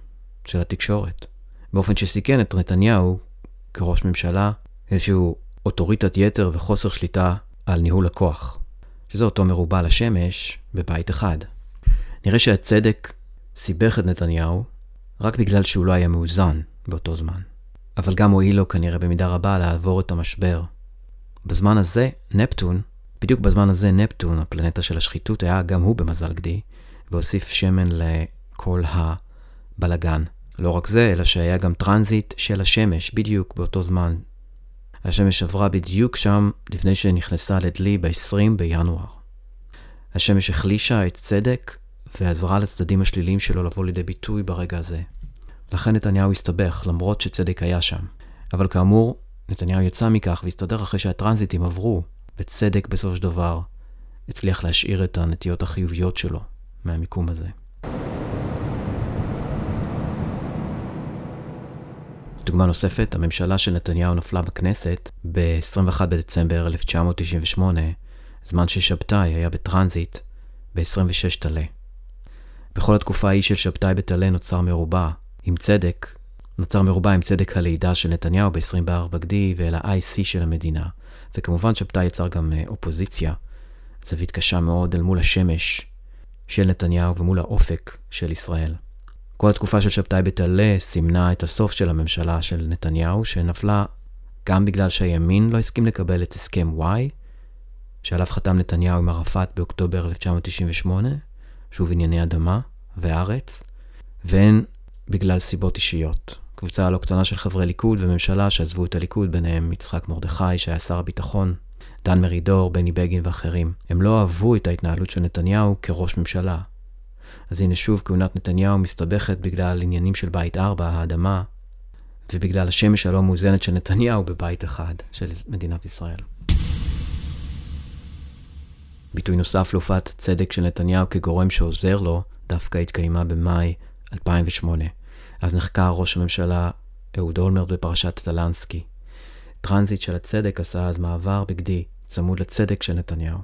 של התקשורת, באופן שסיכן את נתניהו כראש ממשלה איזשהו אוטוריטת יתר וחוסר שליטה על ניהול הכוח, שזה אותו מרובע לשמש בבית אחד. נראה שהצדק סיבך את נתניהו רק בגלל שהוא לא היה מאוזן באותו זמן. אבל גם הועיל לו כנראה במידה רבה לעבור את המשבר. בזמן הזה, נפטון בדיוק בזמן הזה נפטון, הפלנטה של השחיתות, היה גם הוא במזל גדי, והוסיף שמן לכל הבלגן. לא רק זה, אלא שהיה גם טרנזיט של השמש, בדיוק באותו זמן. השמש עברה בדיוק שם לפני שנכנסה לדלי ב-20 בינואר. השמש החלישה את צדק ועזרה לצדדים השליליים שלו לבוא לידי ביטוי ברגע הזה. לכן נתניהו הסתבך, למרות שצדק היה שם. אבל כאמור, נתניהו יצא מכך והסתדר אחרי שהטרנזיטים עברו, וצדק בסופו של דבר הצליח להשאיר את הנטיות החיוביות שלו מהמיקום הזה. דוגמה נוספת, הממשלה של נתניהו נפלה בכנסת ב-21 בדצמבר 1998, זמן ששבתאי היה בטרנזיט ב-26 טלה. בכל התקופה ההיא של שבתאי בטלה נוצר מרובע עם צדק, נוצר מרובע עם צדק הלידה של נתניהו ב-24 גדי ואל ה-IC של המדינה, וכמובן שבתאי יצר גם אה, אופוזיציה, זווית קשה מאוד אל מול השמש של נתניהו ומול האופק של ישראל. כל התקופה של שבתאי בטלה סימנה את הסוף של הממשלה של נתניהו, שנפלה גם בגלל שהימין לא הסכים לקבל את הסכם Y, שעליו חתם נתניהו עם ערפאת באוקטובר 1998, שוב ענייני אדמה וארץ, והן בגלל סיבות אישיות, קבוצה לא קטנה של חברי ליכוד וממשלה שעזבו את הליכוד, ביניהם יצחק מרדכי, שהיה שר הביטחון, דן מרידור, בני בגין ואחרים. הם לא אהבו את ההתנהלות של נתניהו כראש ממשלה. אז הנה שוב כהונת נתניהו מסתבכת בגלל עניינים של בית 4, האדמה, ובגלל השמש הלא מאוזנת של נתניהו בבית אחד של מדינת ישראל. ביטוי נוסף להופעת צדק של נתניהו כגורם שעוזר לו, דווקא התקיימה במאי 2008. אז נחקר ראש הממשלה אהוד אולמרט בפרשת טלנסקי. טרנזיט של הצדק עשה אז מעבר בגדי, צמוד לצדק של נתניהו.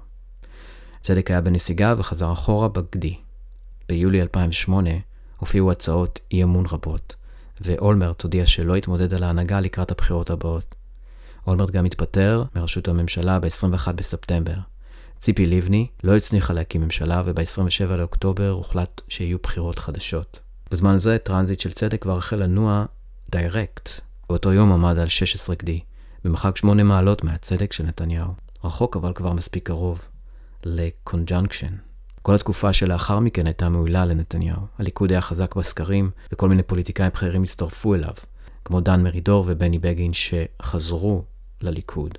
צדק היה בנסיגה וחזר אחורה בגדי. ביולי 2008 הופיעו הצעות אי אמון רבות, ואולמרט הודיע שלא יתמודד על ההנהגה לקראת הבחירות הבאות. אולמרט גם התפטר מראשות הממשלה ב-21 בספטמבר. ציפי לבני לא הצליחה להקים ממשלה, וב-27 לאוקטובר הוחלט שיהיו בחירות חדשות. בזמן הזה טרנזיט של צדק כבר החל לנוע direct. באותו יום עמד על 16 גדי, במרחק 8 מעלות מהצדק של נתניהו. רחוק אבל כבר מספיק קרוב. ל conjunction. כל התקופה שלאחר מכן הייתה מעולה לנתניהו. הליכוד היה חזק בסקרים, וכל מיני פוליטיקאים בכירים הצטרפו אליו, כמו דן מרידור ובני בגין שחזרו לליכוד.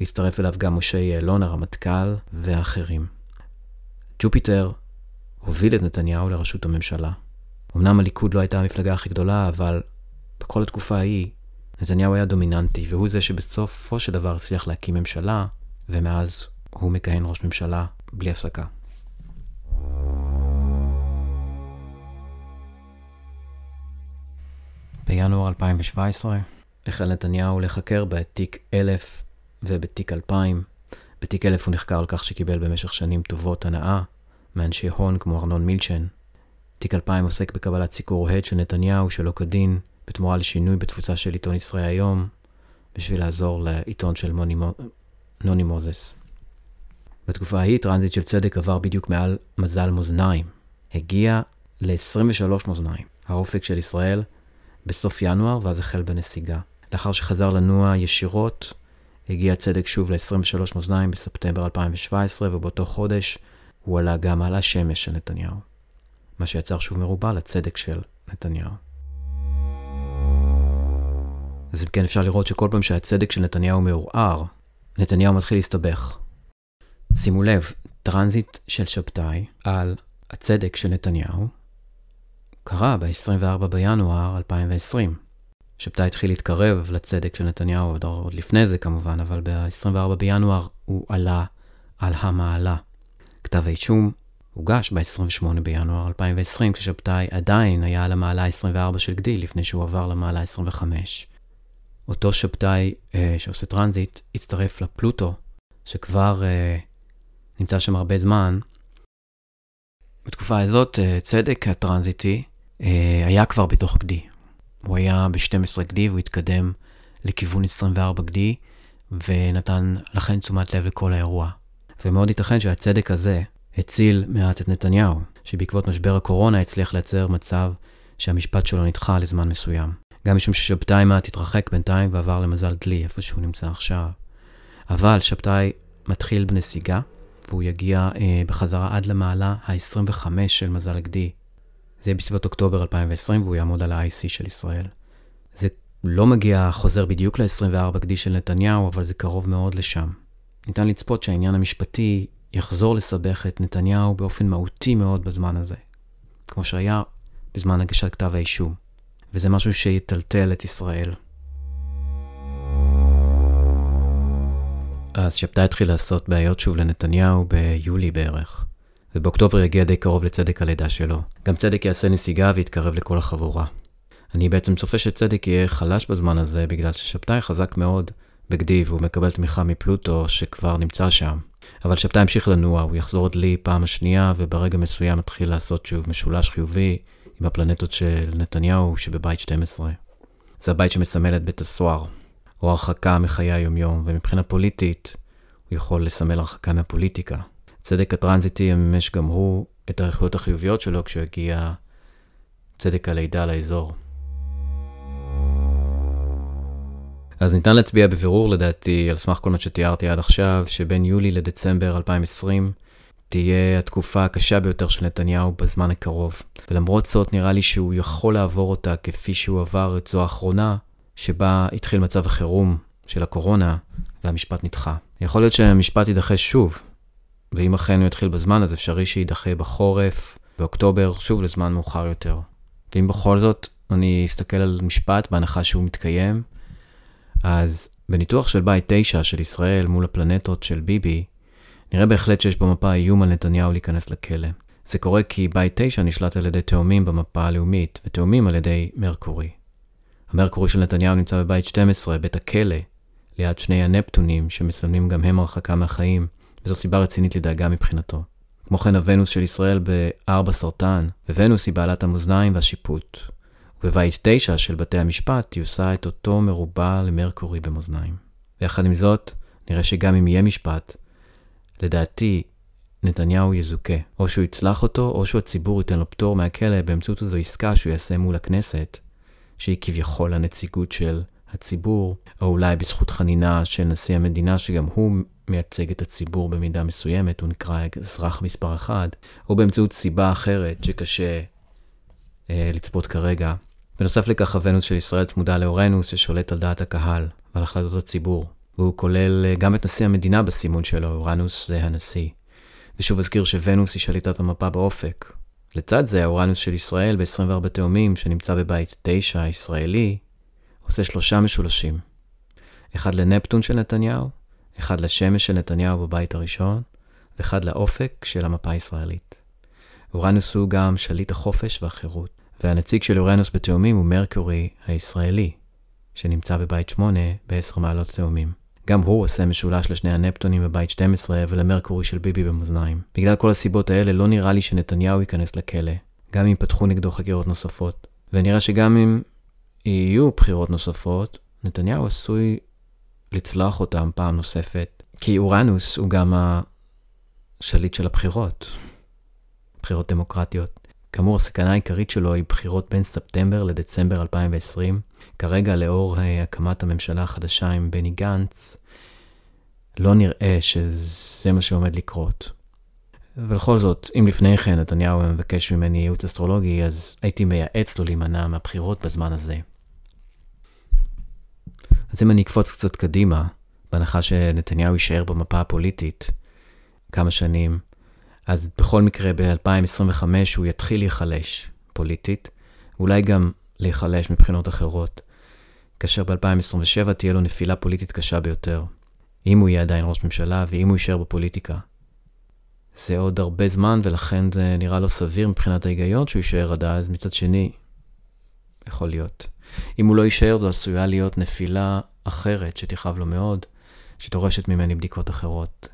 הצטרף אליו גם משה יעלון, הרמטכ"ל ואחרים. Jupiter הוביל את נתניהו לראשות הממשלה. אמנם הליכוד לא הייתה המפלגה הכי גדולה, אבל בכל התקופה ההיא נתניהו היה דומיננטי, והוא זה שבסופו של דבר הצליח להקים ממשלה, ומאז הוא מכהן ראש ממשלה בלי הפסקה. בינואר 2017 החל נתניהו לחקר בתיק 1000 ובתיק 2000. בתיק 1000 הוא נחקר על כך שקיבל במשך שנים טובות הנאה מאנשי הון כמו ארנון מילצ'ן. תיק 2000 עוסק בקבלת סיקור אוהד של נתניהו שלא כדין, בתמורה לשינוי בתפוצה של עיתון ישראל היום, בשביל לעזור לעיתון של מוני, נוני מוזס. בתקופה ההיא טרנזיט של צדק עבר בדיוק מעל מזל מאזניים. הגיע ל-23 מאזניים. האופק של ישראל בסוף ינואר, ואז החל בנסיגה. לאחר שחזר לנוע ישירות, הגיע צדק שוב ל-23 מאזניים בספטמבר 2017, ובאותו חודש הוא עלה גם על השמש של נתניהו. מה שיצר שוב מרובה לצדק של נתניהו. אז אם כן אפשר לראות שכל פעם שהצדק של נתניהו מעורער, נתניהו מתחיל להסתבך. שימו לב, טרנזיט של שבתאי על הצדק של נתניהו קרה ב-24 בינואר 2020. שבתאי התחיל להתקרב לצדק של נתניהו, עוד, עוד לפני זה כמובן, אבל ב-24 בינואר הוא עלה על המעלה. כתב האישום הוגש ב-28 בינואר 2020, כששבתאי עדיין היה על המעלה 24 של גדי, לפני שהוא עבר למעלה 25. אותו שבתאי אה, שעושה טרנזיט הצטרף לפלוטו, שכבר אה, נמצא שם הרבה זמן. בתקופה הזאת אה, צדק הטרנזיטי אה, היה כבר בתוך גדי. הוא היה ב-12 גדי והוא התקדם לכיוון 24 גדי, ונתן לכן תשומת לב לכל האירוע. ומאוד ייתכן שהצדק הזה הציל מעט את נתניהו, שבעקבות משבר הקורונה הצליח לייצר מצב שהמשפט שלו נדחה לזמן מסוים. גם משום ששבתאי מעט התרחק בינתיים ועבר למזל דלי, איפה שהוא נמצא עכשיו. אבל שבתאי מתחיל בנסיגה, והוא יגיע אה, בחזרה עד למעלה ה-25 של מזל גדי. זה יהיה בסביבות אוקטובר 2020, והוא יעמוד על ה-IC של ישראל. זה לא מגיע חוזר בדיוק ל-24 גדי של נתניהו, אבל זה קרוב מאוד לשם. ניתן לצפות שהעניין המשפטי יחזור לסבך את נתניהו באופן מהותי מאוד בזמן הזה, כמו שהיה בזמן הגשת כתב האישום. וזה משהו שיטלטל את ישראל. אז שבתאי התחיל לעשות בעיות שוב לנתניהו ביולי בערך, ובאוקטובר יגיע די קרוב לצדק הלידה שלו. גם צדק יעשה נסיגה ויתקרב לכל החבורה. אני בעצם צופה שצדק יהיה חלש בזמן הזה, בגלל ששבתאי חזק מאוד בגדי, והוא מקבל תמיכה מפלוטו שכבר נמצא שם. אבל שבתאי ימשיך לנוע, הוא יחזור עוד לי פעם השנייה, וברגע מסוים מתחיל לעשות שוב משולש חיובי עם הפלנטות של נתניהו שבבית 12. זה הבית שמסמל את בית הסוהר, או הרחקה מחיי היומיום, ומבחינה פוליטית הוא יכול לסמל הרחקה מהפוליטיקה. צדק הטרנזיטי יממש גם הוא את האיכויות החיוביות שלו כשהוא הגיע צדק הלידה לאזור. אז ניתן להצביע בבירור לדעתי, על סמך כל מה שתיארתי עד עכשיו, שבין יולי לדצמבר 2020 תהיה התקופה הקשה ביותר של נתניהו בזמן הקרוב. ולמרות זאת, נראה לי שהוא יכול לעבור אותה כפי שהוא עבר את זו האחרונה, שבה התחיל מצב החירום של הקורונה, והמשפט נדחה. יכול להיות שהמשפט יידחה שוב, ואם אכן הוא יתחיל בזמן, אז אפשרי שיידחה בחורף, באוקטובר, שוב לזמן מאוחר יותר. ואם בכל זאת אני אסתכל על משפט בהנחה שהוא מתקיים, אז בניתוח של בית 9 של ישראל מול הפלנטות של ביבי, נראה בהחלט שיש במפה איום על נתניהו להיכנס לכלא. זה קורה כי בית 9 נשלט על ידי תאומים במפה הלאומית, ותאומים על ידי מרקורי. המרקורי של נתניהו נמצא בבית 12, בית הכלא, ליד שני הנפטונים, שמסמנים גם הם הרחקה מהחיים, וזו סיבה רצינית לדאגה מבחינתו. כמו כן הוונוס של ישראל בארבע סרטן, וונוס היא בעלת המאזניים והשיפוט. ובבית תשע של בתי המשפט היא עושה את אותו מרובע למרקורי במאזניים. ויחד עם זאת, נראה שגם אם יהיה משפט, לדעתי, נתניהו יזוכה. או שהוא יצלח אותו, או שהציבור ייתן לו פטור מהכלא באמצעות איזו עסקה שהוא יעשה מול הכנסת, שהיא כביכול הנציגות של הציבור, או אולי בזכות חנינה של נשיא המדינה, שגם הוא מייצג את הציבור במידה מסוימת, הוא נקרא אזרח מספר אחד, או באמצעות סיבה אחרת שקשה אה, לצפות כרגע. בנוסף לכך, הוונוס של ישראל צמודה לאורנוס ששולט על דעת הקהל ועל החלטות הציבור, והוא כולל אה, גם את נשיא המדינה בסימון שלו, אורנוס זה הנשיא. ושוב אזכיר שוונוס היא שליטת המפה באופק. לצד זה, האורנוס של ישראל ב-24 תאומים, שנמצא בבית 9 הישראלי, עושה שלושה משולשים. אחד לנפטון של נתניהו, אחד לשמש של נתניהו בבית הראשון, ואחד לאופק של המפה הישראלית. אורנוס הוא גם שליט החופש והחירות, והנציג של אורנוס בתאומים הוא מרקורי הישראלי, שנמצא בבית 8 ב-10 מעלות תאומים. גם הוא עושה משולש לשני הנפטונים בבית 12 ולמרקורי של ביבי במאזניים. בגלל כל הסיבות האלה לא נראה לי שנתניהו ייכנס לכלא, גם אם פתחו נגדו חקירות נוספות. ונראה שגם אם יהיו בחירות נוספות, נתניהו עשוי לצלוח אותם פעם נוספת, כי אורנוס הוא גם השליט של הבחירות, בחירות דמוקרטיות. כאמור, הסכנה העיקרית שלו היא בחירות בין ספטמבר לדצמבר 2020. כרגע, לאור אה, הקמת הממשלה החדשה עם בני גנץ, לא נראה שזה מה שעומד לקרות. ובכל זאת, אם לפני כן נתניהו מבקש ממני ייעוץ אסטרולוגי, אז הייתי מייעץ לו להימנע מהבחירות בזמן הזה. אז אם אני אקפוץ קצת קדימה, בהנחה שנתניהו יישאר במפה הפוליטית כמה שנים, אז בכל מקרה ב-2025 הוא יתחיל להיחלש פוליטית, אולי גם להיחלש מבחינות אחרות, כאשר ב-2027 תהיה לו נפילה פוליטית קשה ביותר, אם הוא יהיה עדיין ראש ממשלה ואם הוא יישאר בפוליטיקה. זה עוד הרבה זמן ולכן זה נראה לא סביר מבחינת ההיגיון שהוא יישאר עד אז, מצד שני, יכול להיות. אם הוא לא יישאר, זו עשויה להיות נפילה אחרת שתכאב לו מאוד, שדורשת ממני בדיקות אחרות.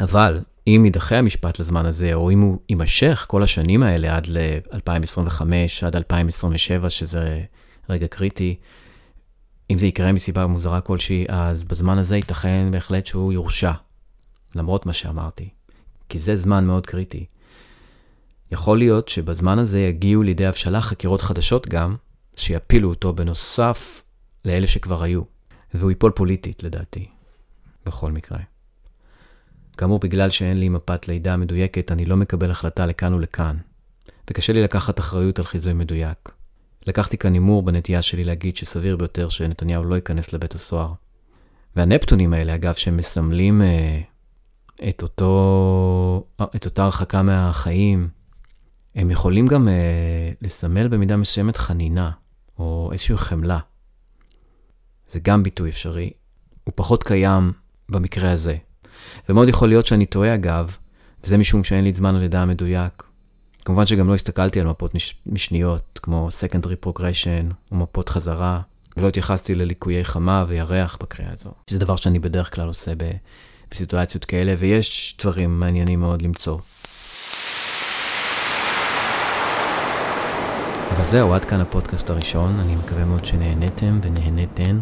אבל אם יידחה המשפט לזמן הזה, או אם הוא יימשך כל השנים האלה עד ל-2025, עד 2027, שזה רגע קריטי, אם זה יקרה מסיבה מוזרה כלשהי, אז בזמן הזה ייתכן בהחלט שהוא יורשע, למרות מה שאמרתי, כי זה זמן מאוד קריטי. יכול להיות שבזמן הזה יגיעו לידי הבשלה חקירות חדשות גם, שיפילו אותו בנוסף לאלה שכבר היו, והוא ייפול פוליטית לדעתי, בכל מקרה. כאמור, בגלל שאין לי מפת לידה מדויקת, אני לא מקבל החלטה לכאן ולכאן, וקשה לי לקחת אחריות על חיזוי מדויק. לקחתי כאן הימור בנטייה שלי להגיד שסביר ביותר שנתניהו לא ייכנס לבית הסוהר. והנפטונים האלה, אגב, שהם מסמלים אה, את, אותו, את אותה הרחקה מהחיים, הם יכולים גם אה, לסמל במידה מסוימת חנינה, או איזושהי חמלה. זה גם ביטוי אפשרי. הוא פחות קיים במקרה הזה. ומאוד יכול להיות שאני טועה אגב, וזה משום שאין לי זמן הלידה המדויק. כמובן שגם לא הסתכלתי על מפות משניות, כמו Secondary Progression מפות חזרה, ולא התייחסתי לליקויי חמה וירח בקריאה הזו. זה דבר שאני בדרך כלל עושה ב, בסיטואציות כאלה, ויש דברים מעניינים מאוד למצוא. אבל זהו, עד כאן הפודקאסט הראשון, אני מקווה מאוד שנהניתם ונהניתן.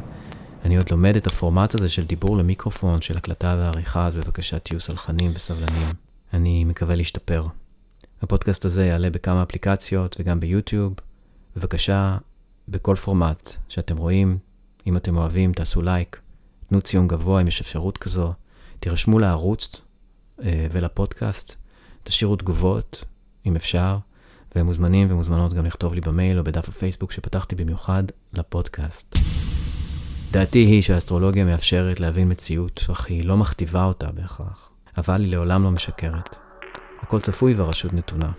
אני עוד לומד את הפורמט הזה של דיבור למיקרופון, של הקלטה ועריכה, אז בבקשה תהיו סלחנים וסבלנים. אני מקווה להשתפר. הפודקאסט הזה יעלה בכמה אפליקציות וגם ביוטיוב. בבקשה, בכל פורמט שאתם רואים, אם אתם אוהבים, תעשו לייק, תנו ציון גבוה אם יש אפשרות כזו, תירשמו לערוץ אה, ולפודקאסט. תשאירו תגובות, אם אפשר, והם מוזמנים ומוזמנות גם לכתוב לי במייל או בדף הפייסבוק שפתחתי במיוחד לפודקאסט. דעתי היא שהאסטרולוגיה מאפשרת להבין מציאות, אך היא לא מכתיבה אותה בהכרח, אבל היא לעולם לא משקרת. הכל צפוי והרשות נתונה.